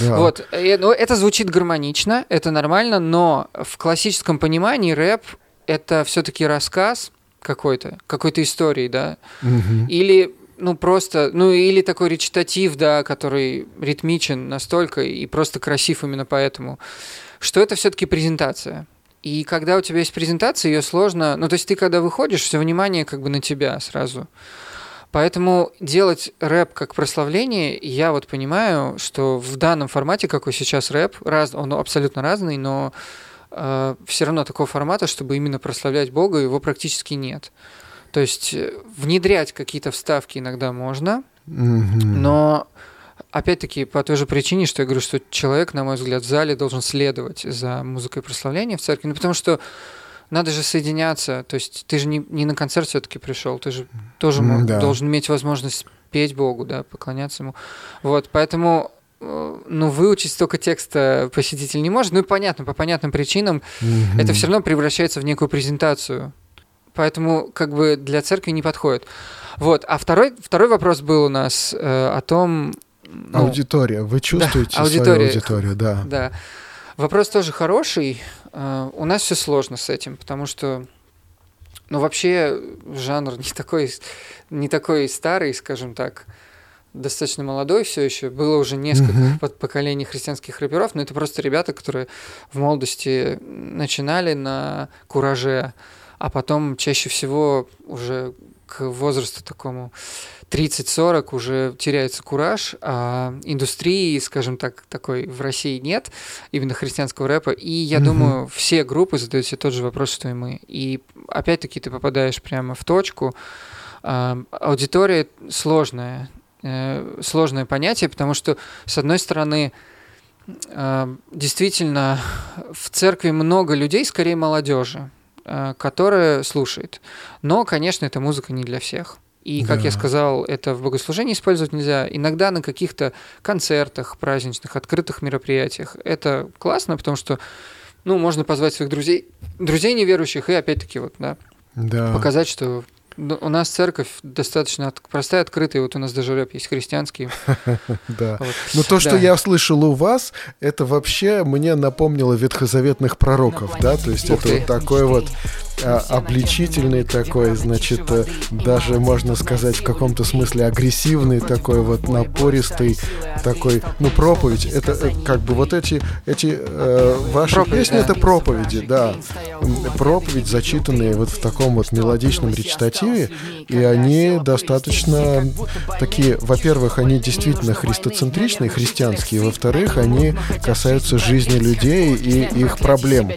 Да. Вот, э, ну, это звучит гармонично, это нормально, но в классическом понимании рэп это все-таки рассказ какой-то, какой-то истории, да, Мгм. или ну просто, ну или такой речитатив, да, который ритмичен настолько и просто красив именно поэтому, что это все-таки презентация. И когда у тебя есть презентация, ее сложно, ну то есть ты когда выходишь, все внимание как бы на тебя сразу. Поэтому делать рэп как прославление, я вот понимаю, что в данном формате, какой сейчас рэп, раз, он абсолютно разный, но все равно такого формата, чтобы именно прославлять Бога, его практически нет. То есть э, внедрять какие-то вставки иногда можно, но опять-таки по той же причине, что я говорю, что человек, на мой взгляд, в зале должен следовать за музыкой прославления в церкви, ну потому что надо же соединяться, то есть ты же не, не на концерт все-таки пришел, ты же тоже мо- М-да. должен иметь возможность петь Богу, да, поклоняться ему. Вот, поэтому э, ну, выучить столько текста посетитель не может. Ну и понятно, по понятным причинам Мгм. это все равно превращается в некую презентацию. Поэтому как бы для церкви не подходит. Вот. А второй, второй вопрос был у нас э, о том... ну, Аудитория. Вы чувствуете свою аудитория. аудиторию, да. да. Вопрос тоже хороший. Э, у нас все сложно с этим, потому что ну, вообще жанр не такой, не такой старый, скажем так, достаточно молодой все еще. Было уже несколько Мгм. под поколений христианских рэперов, но это просто ребята, которые в молодости начинали на кураже, а потом чаще всего уже к возрасту такому 30-40 уже теряется кураж, а индустрии, скажем так, такой в России нет, именно христианского рэпа. И я Мгм. думаю, все группы задают себе тот же вопрос, что и мы. И опять-таки ты попадаешь прямо в точку. А, Аудитория сложная, э, сложное понятие, потому что, с одной стороны, э, действительно, в церкви много людей, скорее молодежи, э, которая слушает. Но, конечно, эта музыка не для всех. И, как Да. я сказал, это в богослужении использовать нельзя. Иногда на каких-то концертах, праздничных, открытых мероприятиях. Это классно, потому что ну, можно позвать своих друзей, друзей неверующих, и опять-таки вот, да, Да. показать, что ну, у нас церковь достаточно от- простая, открытая, вот у нас даже рэп есть христианский. Да. Но то, что я слышал у вас, это вообще мне напомнило ветхозаветных пророков, да, то есть это вот такой вот а, обличительный такой, значит, э, даже можно сказать в каком-то смысле агрессивный такой вот напористый такой, ну проповедь. Это э, как бы вот эти эти э, ваши Проповедь, песни да. это проповеди, да, проповедь зачитанные вот в таком вот мелодичном речитативе, и они достаточно такие, во-первых, они действительно христоцентричные, христианские, во-вторых, они касаются жизни людей и их проблем.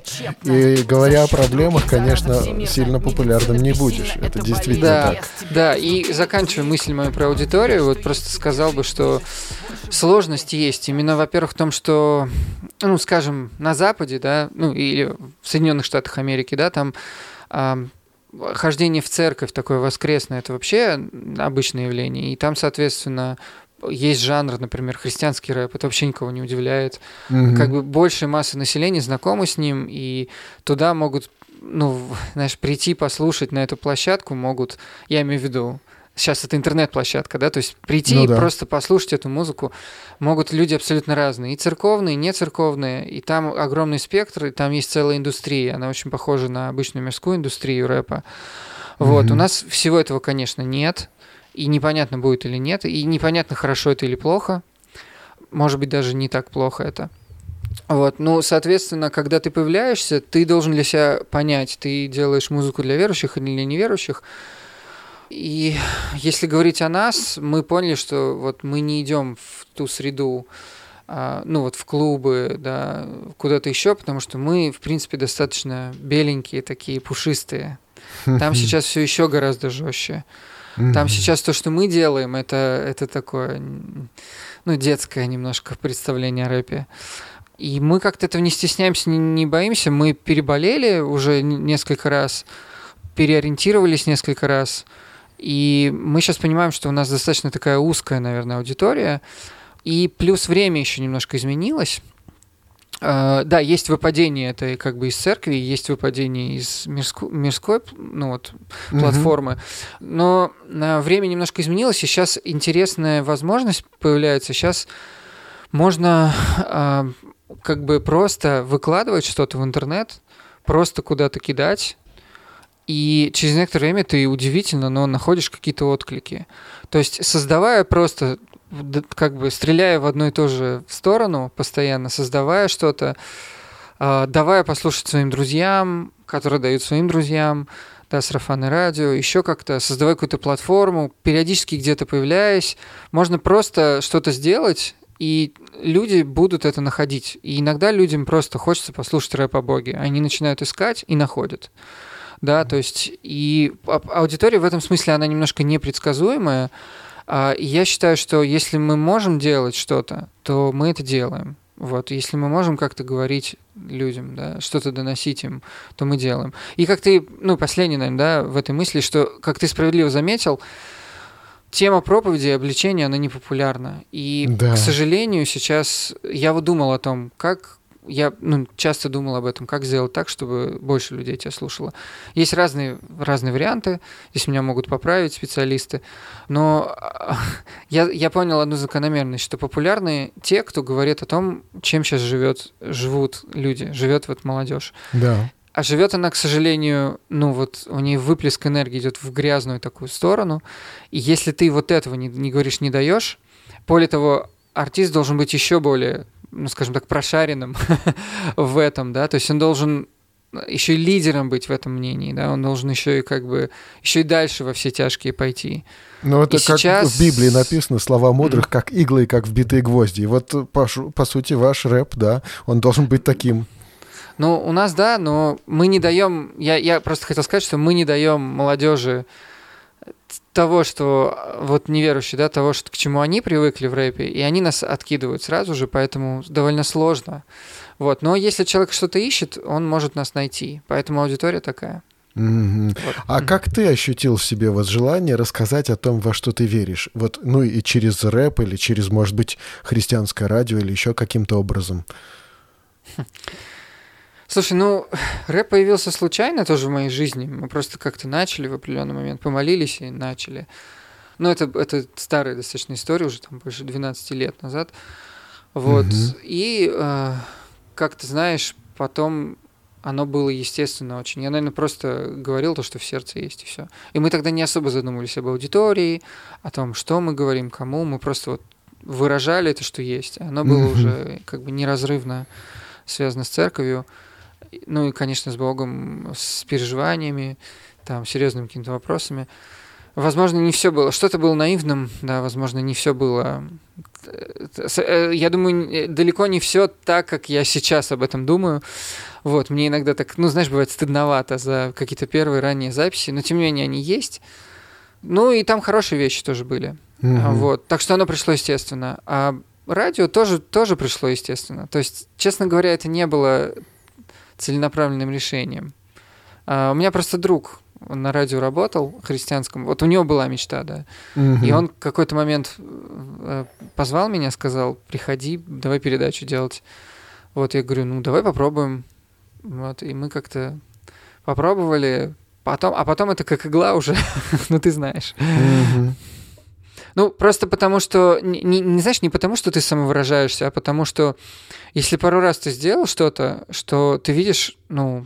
И говоря о проблемах, конечно, сильно, сильно популярным не будешь. Это действительно да, так. Да, и заканчивая мысль мою про аудиторию, вот просто сказал бы, что сложность есть. Именно, во-первых, в том, что, ну, скажем, на Западе, да, ну, или в Соединенных Штатах Америки, да, там э, хождение в церковь такое воскресное, это вообще обычное явление. И там, соответственно, есть жанр, например, христианский рэп, это вообще никого не удивляет. Mm-hmm. Как бы большая масса населения знакомы с ним, и туда могут, ну, знаешь, прийти послушать на эту площадку могут, я имею в виду, сейчас это интернет-площадка, да, то есть прийти ну, и да. просто послушать эту музыку могут люди абсолютно разные, и церковные, и не церковные, и там огромный спектр, и там есть целая индустрия, она очень похожа на обычную мирскую индустрию рэпа. Вот, mm-hmm. у нас всего этого, конечно, нет, и непонятно будет или нет, и непонятно, хорошо это или плохо, может быть, даже не так плохо это. Вот, ну, соответственно, когда ты появляешься, ты должен для себя понять, ты делаешь музыку для верующих или для неверующих, и если говорить о нас, мы поняли, что вот мы не идем в ту среду, а, ну вот в клубы, да, куда-то еще, потому что мы, в принципе, достаточно беленькие, такие пушистые. Там сейчас все еще гораздо жестче. Там сейчас то, что мы делаем, это, это такое, ну, детское немножко представление о рэпе. И мы как-то этого не стесняемся, не, не боимся. Мы переболели уже несколько раз, переориентировались несколько раз. И мы сейчас понимаем, что у нас достаточно такая узкая, наверное, аудитория. И плюс время еще немножко изменилось. Uh, да, есть выпадение это как бы из церкви, есть выпадение из мирско, мирской ну, вот, mm-hmm. платформы, но uh, время немножко изменилось, и сейчас интересная возможность появляется. Сейчас можно uh, как бы просто выкладывать что-то в интернет, просто куда-то кидать, и через некоторое время ты удивительно, но находишь какие-то отклики. То есть создавая просто, как бы стреляя в одну и ту же сторону, постоянно создавая что-то, а, давая послушать своим друзьям, которые дают своим друзьям, да, сарафанное радио, еще как-то создавая какую-то платформу, периодически где-то появляясь, можно просто что-то сделать, и люди будут это находить. И иногда людям просто хочется послушать рэп о Боге. Они начинают искать и находят да, то есть и аудитория в этом смысле, она немножко непредсказуемая, а, и я считаю, что если мы можем делать что-то, то мы это делаем. Вот, если мы можем как-то говорить людям, да, что-то доносить им, то мы делаем. И как ты, ну, последний, наверное, да, в этой мысли, что, как ты справедливо заметил, тема проповеди и обличения, она не популярна. И, да. к сожалению, сейчас я вот думал о том, как я ну, часто думал об этом, как сделать так, чтобы больше людей тебя слушало. Есть разные, разные варианты, здесь меня могут поправить специалисты, но я, я понял одну закономерность, что популярны те, кто говорит о том, чем сейчас живет, живут люди, живет вот молодежь. Да. А живет она, к сожалению, ну вот у нее выплеск энергии идет в грязную такую сторону. И если ты вот этого не, не говоришь, не даешь, более того, артист должен быть еще более ну, скажем так, прошаренным в этом, да, то есть он должен еще и лидером быть в этом мнении, да, он должен еще и как бы, еще и дальше во все тяжкие пойти. Ну, это и как сейчас... в Библии написано, слова мудрых, mm-hmm. как иглы и как вбитые гвозди. И вот, по, по сути, ваш рэп, да, он должен быть таким. Ну, у нас, да, но мы не даем, я, я просто хотел сказать, что мы не даем молодежи того, что вот неверующие, да, того, что, к чему они привыкли в рэпе, и они нас откидывают сразу же, поэтому довольно сложно. Вот. Но если человек что-то ищет, он может нас найти. Поэтому аудитория такая. Mm-hmm. Вот. А mm-hmm. как ты ощутил в себе вот желание рассказать о том, во что ты веришь? Вот, ну и через рэп или через, может быть, христианское радио или еще каким-то образом? Слушай, ну, рэп появился случайно тоже в моей жизни. Мы просто как-то начали в определенный момент, помолились и начали. Ну, это, это старая достаточно история, уже там больше 12 лет назад. Вот. Угу. И, э, как ты знаешь, потом оно было естественно очень. Я, наверное, просто говорил то, что в сердце есть, и все. И мы тогда не особо задумывались об аудитории, о том, что мы говорим, кому. Мы просто вот выражали это, что есть. Оно было mm уже как бы неразрывно связано с церковью ну и, конечно, с Богом, с переживаниями, там, серьезными какими-то вопросами. Возможно, не все было. Что-то было наивным, да, возможно, не все было. Э, я думаю, далеко не все так, как я сейчас об этом думаю. Вот, мне иногда так, ну, знаешь, бывает стыдновато за какие-то первые ранние записи, но тем не менее они есть. Ну, и там хорошие вещи тоже были. Мгм. Вот, так что оно пришло естественно. А радио тоже, тоже пришло естественно. То есть, честно говоря, это не было целенаправленным решением. А, у меня просто друг он на радио работал христианском. Вот у него была мечта, да. Мгм. И он в какой-то момент э, позвал меня, сказал, приходи, давай передачу делать. Вот я говорю, ну давай попробуем. Вот, и мы как-то попробовали. Потом, а потом это как игла уже, ну ты знаешь. Мгм. Ну, просто потому что, не, не- не знаешь, не потому что ты самовыражаешься, а потому что если пару раз ты сделал что-то, что ты видишь, ну,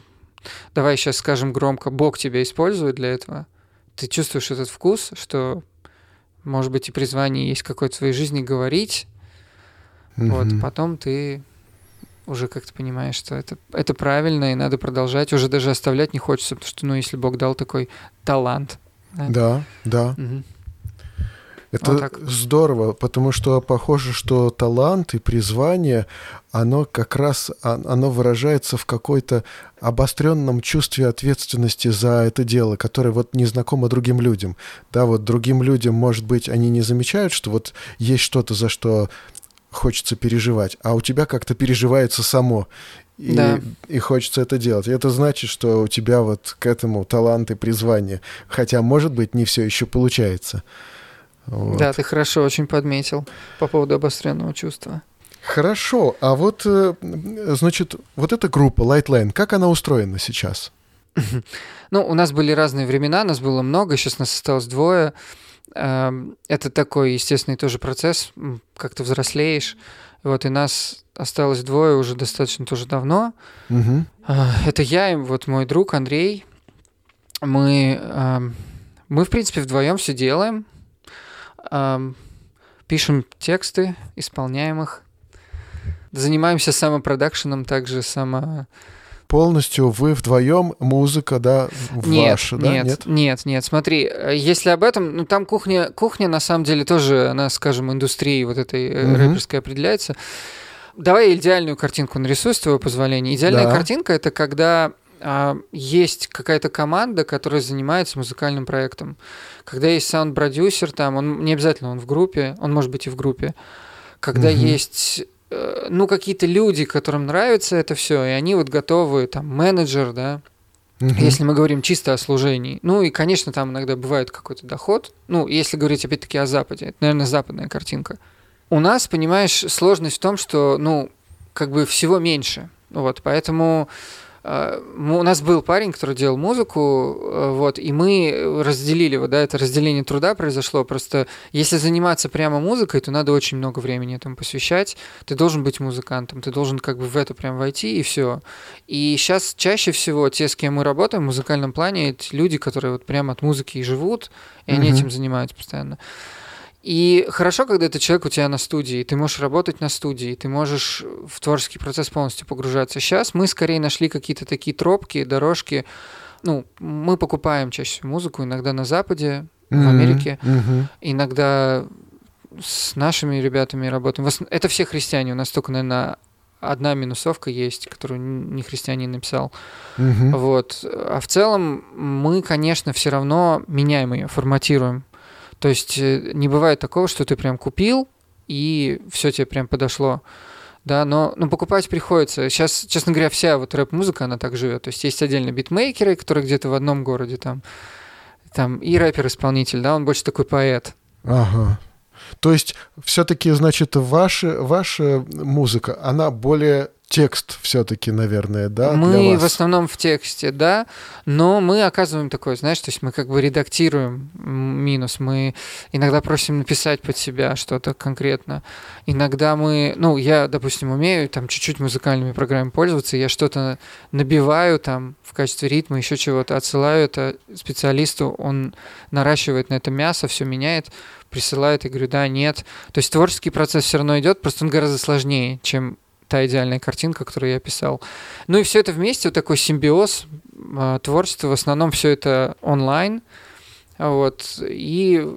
давай сейчас скажем громко, Бог тебя использует для этого, ты чувствуешь этот вкус, что, может быть, и призвание есть какое-то в твоей жизни говорить, вот, Мгм. потом ты уже как-то понимаешь, что это, это правильно, и надо продолжать, уже даже оставлять не хочется, потому что, ну, если Бог дал такой талант. Да, да. Мгм. Это Вот так. здорово, потому что похоже, что талант и призвание, оно как раз а- оно выражается в какой-то обостренном чувстве ответственности за это дело, которое вот не знакомо другим людям. Да, вот другим людям, может быть, они не замечают, что вот есть что-то, за что хочется переживать, а у тебя как-то переживается само. И, Да. и хочется это делать. И это значит, что у тебя вот к этому талант и призвание. Хотя, может быть, не все еще получается. Вот. Да, ты хорошо очень подметил по поводу обостренного чувства. Хорошо, а вот, э, значит, вот эта группа Lightline, как она устроена сейчас? Ну, у нас были разные времена, нас было много, сейчас нас осталось двое. Эм, Это такой естественный тоже процесс, как ты взрослеешь. Вот, и нас осталось двое уже достаточно тоже давно. А, Это я и вот мой друг Андрей. Мы, эм, мы в принципе, вдвоем все делаем. Пишем тексты, исполняем их. Занимаемся самопродакшеном, также само... Полностью вы вдвоем, музыка, да, Нет, ваша, да? нет, нет, нет, смотри, э, если об этом, ну там кухня, кухня на самом деле тоже, она, скажем, индустрией вот этой э, Мгм. рэперской определяется. Давай идеальную картинку нарисую, с твоего позволения. Идеальная Да. картинка это когда есть какая-то команда, которая занимается музыкальным проектом. Когда есть саунд-продюсер, там, он не обязательно он в группе, он может быть и в группе. Когда Мгм. есть э, ну, какие-то люди, которым нравится это все, и они вот готовы, там, менеджер, да, Мгм. если мы говорим чисто о служении. Ну и, конечно, там иногда бывает какой-то доход. Ну, если говорить опять-таки о Западе, это, наверное, западная картинка. У нас, понимаешь, сложность в том, что, ну, как бы всего меньше. Вот, поэтому у нас был парень, который делал музыку, э, вот, и мы разделили, вот, да, это разделение труда произошло. Просто если заниматься прямо музыкой, то надо очень много времени этому посвящать. Ты должен быть музыкантом, ты должен как бы в это прям войти, и все. И сейчас чаще всего те, с кем мы работаем в музыкальном плане, это люди, которые вот прямо от музыки и живут, и они Мгм. этим занимаются постоянно. И хорошо, когда это человек у тебя на студии, ты можешь работать на студии, ты можешь в творческий процесс полностью погружаться. Сейчас мы скорее нашли какие-то такие тропки, дорожки. Ну, мы покупаем чаще музыку, иногда на Западе, в Мгм. Америке, Мгм. иногда с нашими ребятами работаем. В Это все христиане, у нас только, наверное, одна минусовка есть, которую не христианин написал. Мгм. Вот. А в целом мы, конечно, все равно меняем ее, форматируем. То есть э, не бывает такого, что ты прям купил, и все тебе прям подошло. Да, но, но покупать приходится. Сейчас, честно говоря, вся вот рэп-музыка, она так живет. То есть есть отдельно битмейкеры, которые где-то в одном городе там, там и рэпер-исполнитель, да, он больше такой поэт. Ага. То есть все-таки, значит, ваша, ваша музыка, она более текст все-таки, наверное, да, мы в основном в тексте, да, но мы оказываем такое, знаешь, то есть мы как бы редактируем минус, мы иногда просим написать под себя что-то конкретно, иногда мы, ну, я, допустим, умею там чуть-чуть музыкальными программами пользоваться, я что-то набиваю там в качестве ритма, еще чего-то, отсылаю это специалисту, он наращивает на это мясо, все меняет, присылает, и говорю, да, нет. То есть творческий процесс все равно идет, просто он гораздо сложнее, чем та идеальная картинка, которую я писал. Ну и все это вместе, вот такой симбиоз, а, творчество, в основном все это онлайн, Вот. И,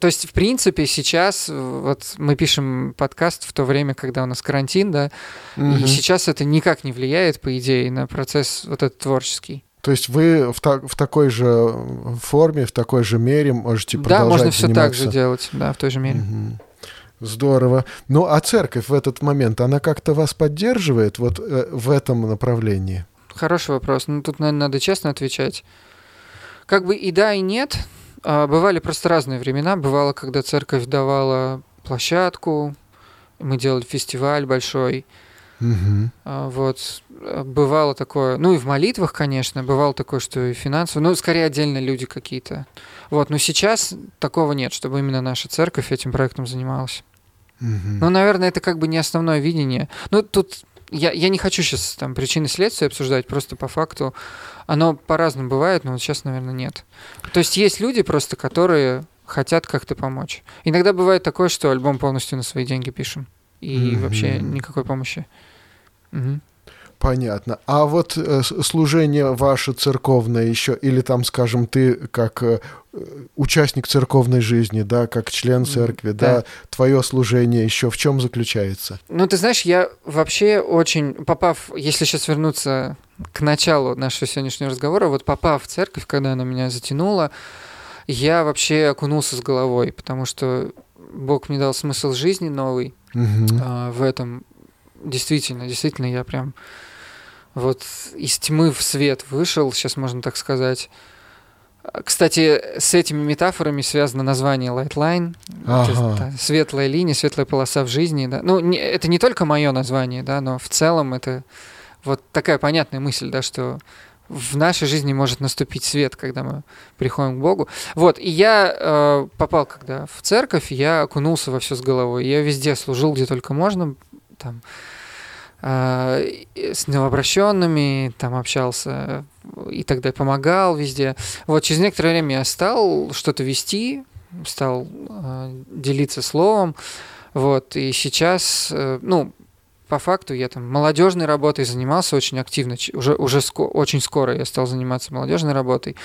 то есть, в принципе, сейчас вот мы пишем подкаст в то время, когда у нас карантин, да, угу. и сейчас это никак не влияет, по идее, на процесс вот этот творческий. То есть вы в, та- в такой же форме, в такой же мере можете продолжать Да, можно все так же делать, да, в той же мере. Угу. Здорово. Ну, а церковь в этот момент, она как-то вас поддерживает вот э, в этом направлении? Хороший вопрос. Ну, тут, наверное, надо честно отвечать. Как бы и да, и нет. А, бывали просто разные времена. Бывало, когда церковь давала площадку, мы делали фестиваль большой. Угу. Вот. Бывало такое, ну и в молитвах, конечно, бывало такое, что и финансово, ну, скорее отдельно люди какие-то. Вот, но сейчас такого нет, чтобы именно наша церковь этим проектом занималась. Угу. Ну, наверное, это как бы не основное видение. Ну, тут я, я не хочу сейчас там причины следствия обсуждать, просто по факту оно по-разному бывает, но вот сейчас, наверное, нет. То есть есть люди просто, которые хотят как-то помочь. Иногда бывает такое, что альбом полностью на свои деньги пишем, и mm-hmm. вообще никакой помощи. Угу. Понятно. А вот э, служение ваше церковное еще, или там, скажем, ты как э, участник церковной жизни, да, как член церкви, да, да твое служение еще в чем заключается? Ну, ты знаешь, я вообще очень, попав, если сейчас вернуться к началу нашего сегодняшнего разговора, вот попав в церковь, когда она меня затянула, я вообще окунулся с головой, потому что Бог мне дал смысл жизни новый угу. а, в этом. Действительно, действительно, я прям вот из тьмы в свет вышел, сейчас можно так сказать. Кстати, с этими метафорами связано название Lightline. Ага. Да, светлая линия, светлая полоса в жизни. Да. Ну, не, это не только мое название, да, но в целом это вот такая понятная мысль, да, что в нашей жизни может наступить свет, когда мы приходим к Богу. Вот, и я э, попал, когда в церковь, я окунулся во все с головой. Я везде служил, где только можно, там, а, с новообращенными, там общался и тогда помогал везде. Вот через некоторое время я стал что-то вести, стал э, делиться словом, вот, и сейчас, э, ну, по факту я там молодежной работой занимался очень активно, уже, уже ско очень скоро я стал заниматься молодежной работой,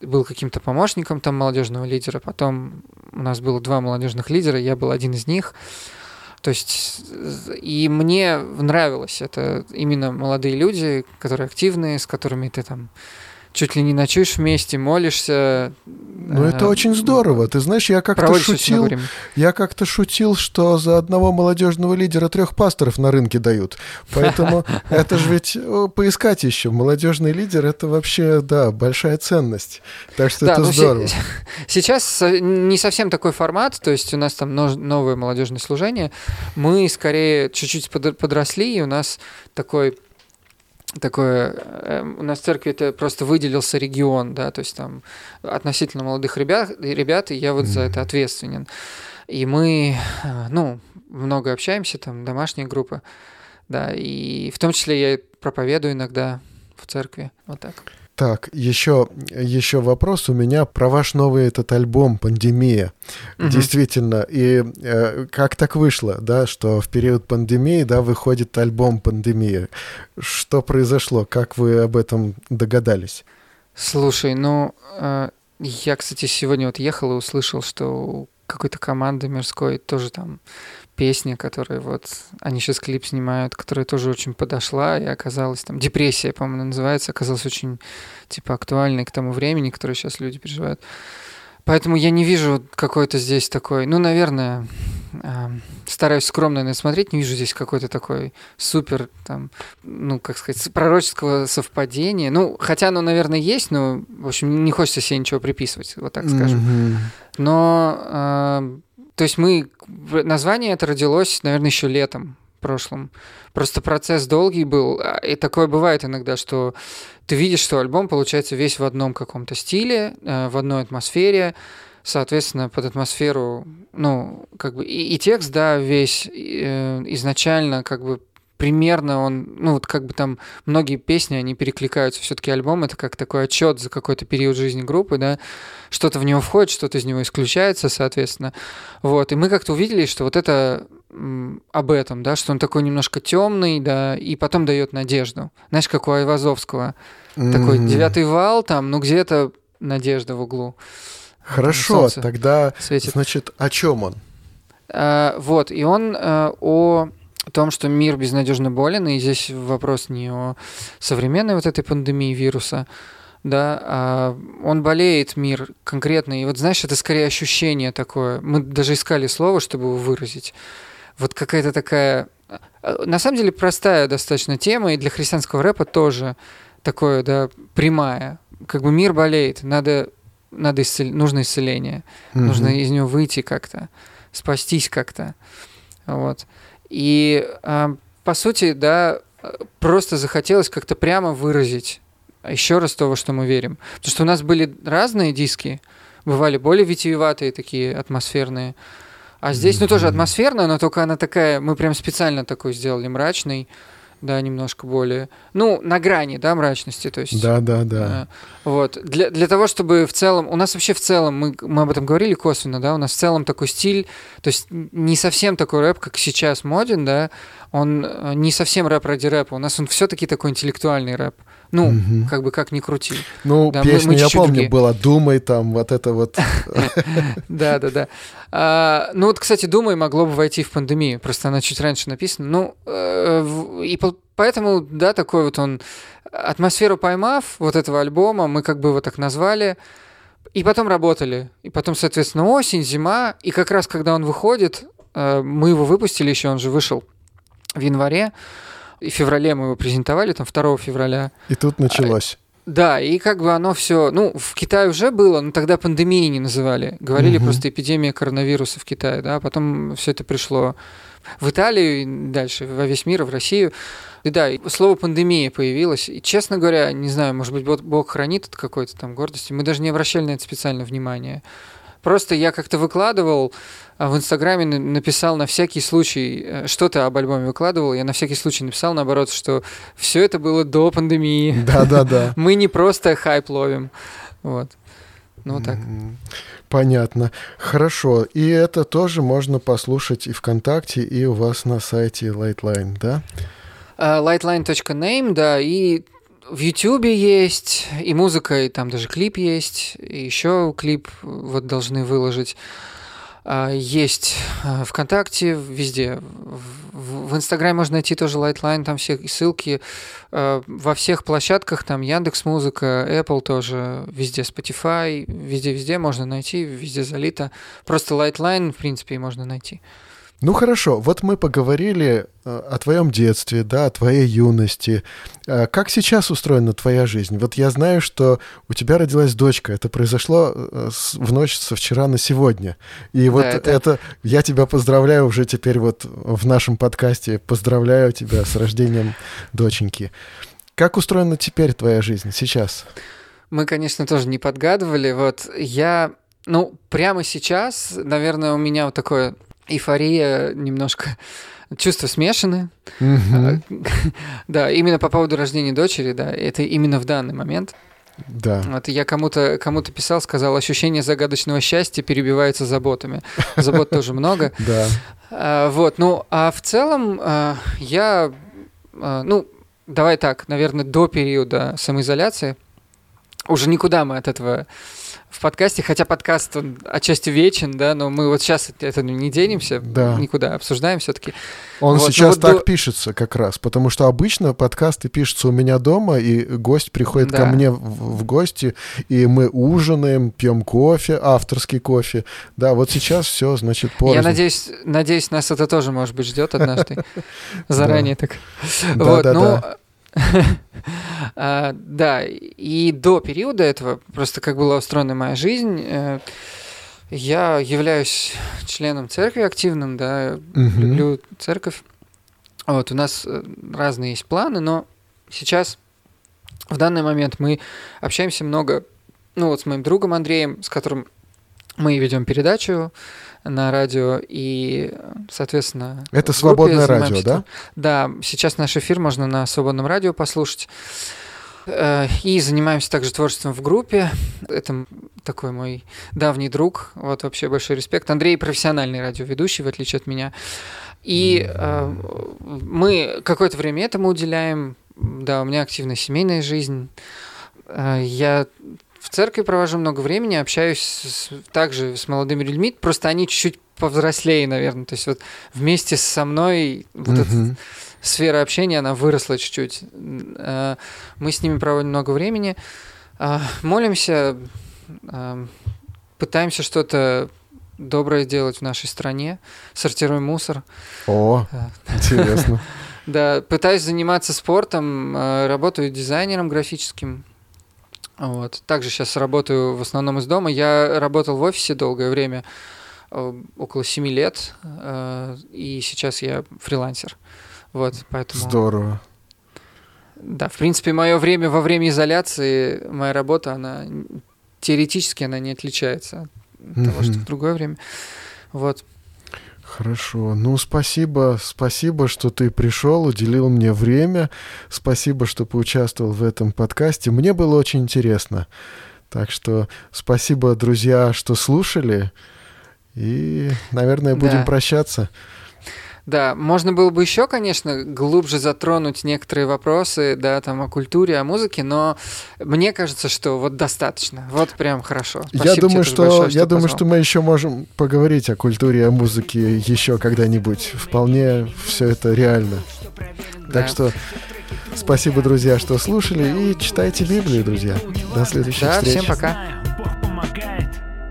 был каким-то помощником там молодежного лидера, потом у нас было два молодежных лидера, я был один из них, то есть, и мне нравилось это именно молодые люди, которые активные, с которыми ты там чуть ли не ночуешь вместе, молишься. Ну, это э, очень здорово. Ты знаешь, я как-то шутил, я как-то шутил, что за одного молодежного лидера трех пасторов на рынке дают. Поэтому это же ведь поискать еще. Молодежный лидер это вообще, да, большая ценность. Так что это здорово. Сейчас не совсем такой формат, то есть у нас там новое молодежное служение. Мы скорее чуть-чуть подросли, и у нас такой такое, эм, у нас в церкви это просто выделился регион, да, то есть там относительно молодых ребят, ребят и я вот за это ответственен. И мы, э, ну, много общаемся, там, домашние группы, да, и в том числе я проповедую иногда в церкви, вот так. Так, еще, еще вопрос у меня про ваш новый этот альбом «Пандемия». Угу. Действительно, и э, как так вышло, да, что в период пандемии, да, выходит альбом «Пандемия». Что произошло? Как вы об этом догадались? Слушай, ну, э, я, кстати, сегодня вот ехал и услышал, что у какой-то команды мирской тоже там песня, которая вот, они сейчас клип снимают, которая тоже очень подошла и оказалась там, депрессия, по-моему, называется, оказалась очень, типа, актуальной к тому времени, которое сейчас люди переживают. Поэтому я не вижу какой-то здесь такой, ну, наверное, э, стараюсь скромно на это смотреть, не вижу здесь какой-то такой супер, там, ну, как сказать, пророческого совпадения. Ну, хотя оно, наверное, есть, но, в общем, не хочется себе ничего приписывать, вот так скажем. Mm-hmm. Но э, то есть мы... Название это родилось, наверное, еще летом прошлом. Просто процесс долгий был, а, и такое бывает иногда, что ты видишь, что альбом получается весь в одном каком-то стиле, э, в одной атмосфере, соответственно, под атмосферу, ну, как бы и, и текст, да, весь э, изначально как бы примерно он, ну вот как бы там многие песни, они перекликаются. Все-таки альбом это как такой отчет за какой-то период жизни группы, да, что-то в него входит, что-то из него исключается, соответственно. Вот, и мы как-то увидели, что вот это об этом, да, что он такой немножко темный, да, и потом дает надежду. Знаешь, как у Айвазовского. Mm-hmm. Такой девятый вал там, ну где-то надежда в углу. Хорошо, солнце тогда, светит. значит, о чем он? А, вот, и он а, о том, что мир безнадежно болен, и здесь вопрос не о современной вот этой пандемии вируса, да, а он болеет, мир, конкретно. И вот, знаешь, это скорее ощущение такое. Мы даже искали слово, чтобы его выразить. Вот какая-то такая... а, На самом деле простая достаточно тема, и для христианского рэпа тоже такое, да, прямая. Как бы мир болеет, надо, надо исцел... нужно исцеление, нужно из него выйти как-то, спастись как-то. Вот. И а, по сути, да, просто захотелось как-то прямо выразить еще раз то, во что мы верим. Потому что у нас были разные диски, бывали более витиеватые такие, атмосферные. А здесь, ну, тоже атмосферная, но только она такая, мы прям специально такой сделали, мрачный, да, немножко более, ну, на грани, да, мрачности, то есть... Да, да, да. Э, Вот. Для, для того, чтобы в целом... У нас вообще в целом, мы, мы об этом говорили косвенно, да, у нас в целом такой стиль, то есть не совсем такой рэп, как сейчас моден, да, он э, не совсем рэп ради рэпа, у нас он все-таки такой интеллектуальный рэп. Ну, Мгм. как бы как ни крути. Ну, да, мы- песня, мы я чуть-чуть помню, другие. была «Думай», там, вот это вот. Да, да, да. А, ну вот, кстати, думаю, могло бы войти в пандемию. Просто она чуть раньше написана. Ну, э, и по- поэтому, да, такой вот он атмосферу поймав вот этого альбома, мы как бы его так назвали. И потом работали. И потом, соответственно, осень, зима. И как раз, когда он выходит, э, мы его выпустили еще, он же вышел в январе. И в феврале мы его презентовали, там 2 февраля. И тут началось. Да, и как бы оно все, ну, в Китае уже было, но тогда пандемии не называли. Говорили Мгм. просто эпидемия коронавируса в Китае, да, а потом все это пришло в Италию, и дальше во весь мир, в Россию. И да, и слово пандемия появилось. И, честно говоря, не знаю, может быть, Бог- Бог хранит от какой-то там гордости. Мы даже не обращали на это специально внимания. Просто я как-то выкладывал а, в Инстаграме, на- написал на всякий случай, э, что-то об альбоме выкладывал, я на всякий случай написал, наоборот, что все это было до пандемии. Да, да, да. Мы не просто хайп ловим. Вот. Ну, так. Понятно. Хорошо. И это тоже можно послушать и ВКонтакте, и у вас на сайте Lightline, да? А, Lightline.name, да, и в Ютубе есть, и музыка, и там даже клип есть, и еще клип вот должны выложить. А, Есть а, ВКонтакте, везде. В- Инстаграме можно найти тоже Lightline, там все ссылки. А, Во всех площадках, там Яндекс Музыка, Apple тоже, везде Spotify, везде-везде можно найти, везде залито. Просто Lightline, в принципе, можно найти. Ну хорошо, вот мы поговорили э, о твоем детстве, да, о твоей юности. Э, Как сейчас устроена твоя жизнь? Вот я знаю, что у тебя родилась дочка. Это произошло э, в ночь со вчера на сегодня. И вот это- это... я тебя поздравляю уже теперь вот в нашем подкасте. Поздравляю тебя с рождением доченьки. Как устроена теперь твоя жизнь сейчас? Мы, конечно, тоже не подгадывали. Вот я, ну, прямо сейчас, наверное, у меня вот такое эйфория немножко. Чувства смешаны. Мгм. Да, именно по поводу рождения дочери, да, это именно в данный момент. Да. Вот я кому-то кому писал, сказал, ощущение загадочного счастья перебивается заботами. Забот тоже много. Да. А, Вот, ну, а в целом а, я, а, ну, давай так, наверное, до периода самоизоляции, уже никуда мы от этого в подкасте, хотя подкаст он отчасти вечен, да, но мы вот сейчас от этого не денемся, Да. никуда, обсуждаем все-таки. Он Вот, ну сейчас вот так до- пишется как раз, потому что обычно подкасты пишутся у меня дома, и гость приходит ко Да. мне в, в гости, и мы ужинаем, пьем кофе, авторский кофе. Да, вот сейчас все, значит, порознь. Я надеюсь, надеюсь, нас это тоже, может быть, ждет однажды. Заранее так. Да, да, ну, да. а, да, и до периода этого, просто как была устроена моя жизнь, э, я являюсь членом церкви активным, да, люблю церковь. Вот, у нас э, разные есть планы, но сейчас, в данный момент, мы общаемся много, ну вот с моим другом Андреем, с которым мы ведем передачу на радио, и, соответственно... Это свободное занимаемся радио, да? да, сейчас наш эфир можно на свободном радио послушать. Э, И занимаемся также творчеством в группе. Это такой мой давний друг. Вот вообще большой респект. Андрей профессиональный радиоведущий, в отличие от меня. И э, мы какое-то время этому уделяем. Да, у меня активная семейная жизнь. Э, Я в церкви провожу много времени, общаюсь с, также с молодыми людьми, просто они чуть-чуть повзрослее, наверное. То есть вот вместе со мной вот угу. эта сфера общения, она выросла чуть-чуть. Э, мы с ними проводим много времени, э, молимся, э, пытаемся что-то доброе делать в нашей стране, сортируем мусор. О, интересно. Да, пытаюсь заниматься спортом, работаю дизайнером графическим. Вот. Также сейчас работаю в основном из дома. Я работал в офисе долгое время, около 7 лет, и сейчас я фрилансер. Вот, поэтому... Здорово. Да, в принципе, мое время во время изоляции, моя работа, она теоретически она не отличается от mm-hmm. того, что в другое время. Вот. Хорошо. Ну, спасибо, спасибо, что ты пришел, уделил мне время. Спасибо, что поучаствовал в этом подкасте. Мне было очень интересно. Так что спасибо, друзья, что слушали. И, наверное, будем да. прощаться. Да, можно было бы еще, конечно, глубже затронуть некоторые вопросы, да, там о культуре, о музыке, но мне кажется, что вот достаточно. Вот прям хорошо. Спасибо я думаю, что, большое, что я думаю, что мы еще можем поговорить о культуре, о музыке еще когда-нибудь. Вполне все это реально. Да. Так что спасибо, друзья, что слушали и читайте Библию, друзья. До следующих да, встреч. всем пока.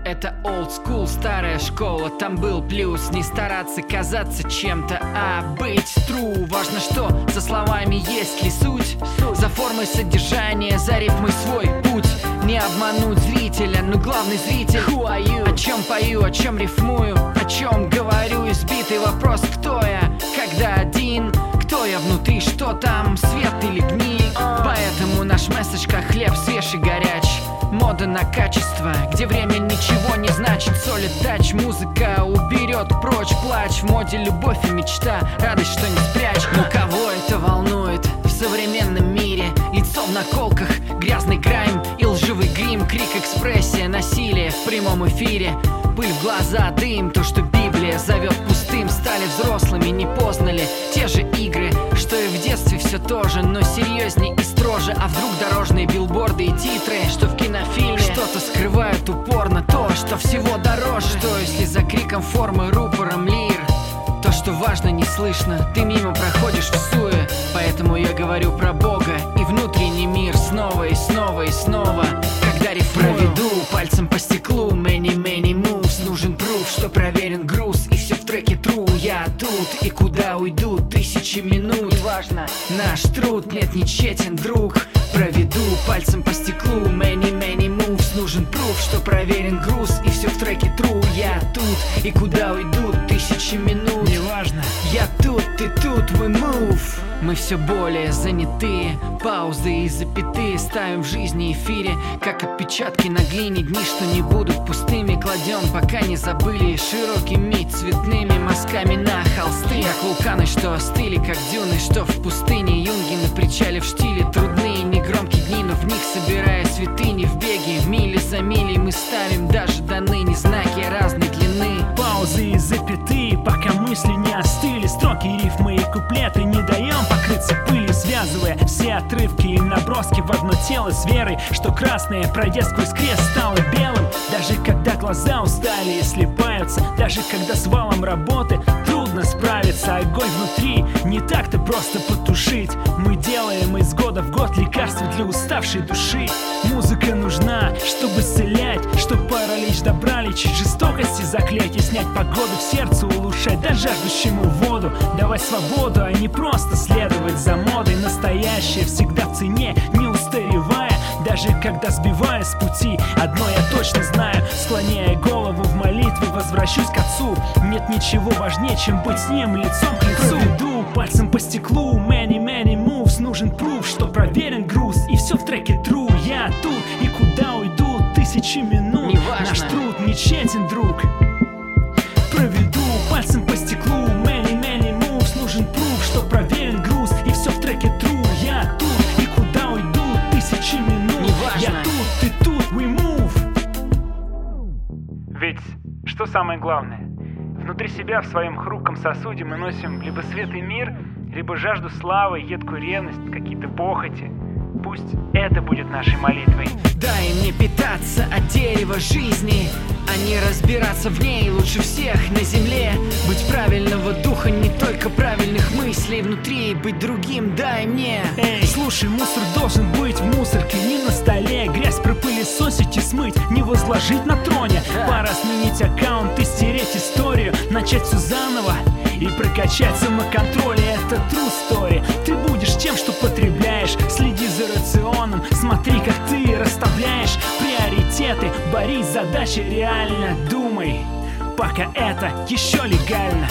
Это old school, старая школа, там был плюс Не стараться казаться чем-то, а быть true. Важно, что за словами есть ли суть. За формой содержания, за рифмой свой путь. Не обмануть зрителя, но главный зритель. Who are you? О чем пою, о чем рифмую, о чем говорю. Избитый вопрос, кто я, когда один Кто я внутри, что там, свет или гниль Поэтому наш месседж как хлеб свеж и горяч. Мода на качество, где время ничего не значит. Солид тач, музыка уберет прочь. Плач В моде любовь и мечта, радость, что не спрячь. Но кого это волнует в современном мире? Лицо в наколках, грязный грайм и лживый грим. Крик, экспрессия, насилие в прямом эфире. Пыль в глаза, дым, то, что Библия зовет пустым. Стали взрослыми, не познали те же все то же, но серьезней и строже. А вдруг дорожные билборды и титры, что в кинофильме Что-то скрывают упорно, то, что всего дороже. Что если за криком формы рупором лир то, что важно, не слышно. Ты мимо проходишь в суе Поэтому я говорю про Бога И внутренний мир снова и снова и снова Важно. Наш труд нет, не тщетен, друг. Проведу пальцем по стеклу. Many, many moves. Нужен пруф, что проверен груз. И все в треке true. Я тут. И куда уйду Тысячи минут? Неважно. Я тут, ты тут, we move мы все более занятые Паузы и запятые ставим в жизни эфире Как отпечатки на глине. Дни, что не будут пустыми Кладем, пока не забыли. Широкими цветными мазками на холсты. Как вулканы, что остыли, как дюны, что в пустыне. Юнги на причале в штиле Трудные, негромкие дни, но в них собирая святыни В беге, мили за милей Мы ставим даже до ныне знаки разной длины Паузы и запятые, пока мысли не остыли. Строки, рифмы и куплеты не даем покрыться пылью Связывая все отрывки и наброски в одно тело С верой, что красное, пройдя сквозь крест, стало белым. Даже когда глаза устали и слепаются Даже когда с валом работы трудно справиться. Огонь внутри не так-то просто потушить. Мы делаем из года в год лекарства для уставшей души. Музыка нужна, чтобы исцелять Чтоб паралич добра лечить жестокости заклять И снять погоду в сердце, улучшать да жаждущему воду. Давать свободу, а не просто следовать за модой. Настоящее всегда в цене, не Даже когда сбивая с пути Одно я точно знаю, склоняя голову в молитве Возвращусь к отцу. Нет ничего важнее, чем быть с ним лицом к лицу. Проведу пальцем по стеклу. Many, many moves. Нужен пруф, что проверен груз. И все в треке true. Я тут. И куда уйду? Тысячи минут. Неважно. Наш труд не тщетен, друг самое главное? Внутри себя в своем хрупком сосуде мы носим либо свет и мир, либо жажду славы, едкую ревность, какие-то похоти. Пусть это будет нашей молитвой. Дай мне питаться от дерева жизни А не разбираться в ней лучше всех на земле. Быть правильного духа, не только правильных мыслей Внутри быть другим дай мне. Эй, слушай, мусор должен быть в мусорке, не на столе. Грязь пропылесосить и смыть, не возложить на троне. Пора сменить аккаунт и стереть историю Начать все заново и прокачать самоконтроль. Это true story. Ты будешь тем, что потребляешь. Следи за рационом, смотри, как ты расставляешь Приоритеты, борись, задачи реально. Думай, пока это еще легально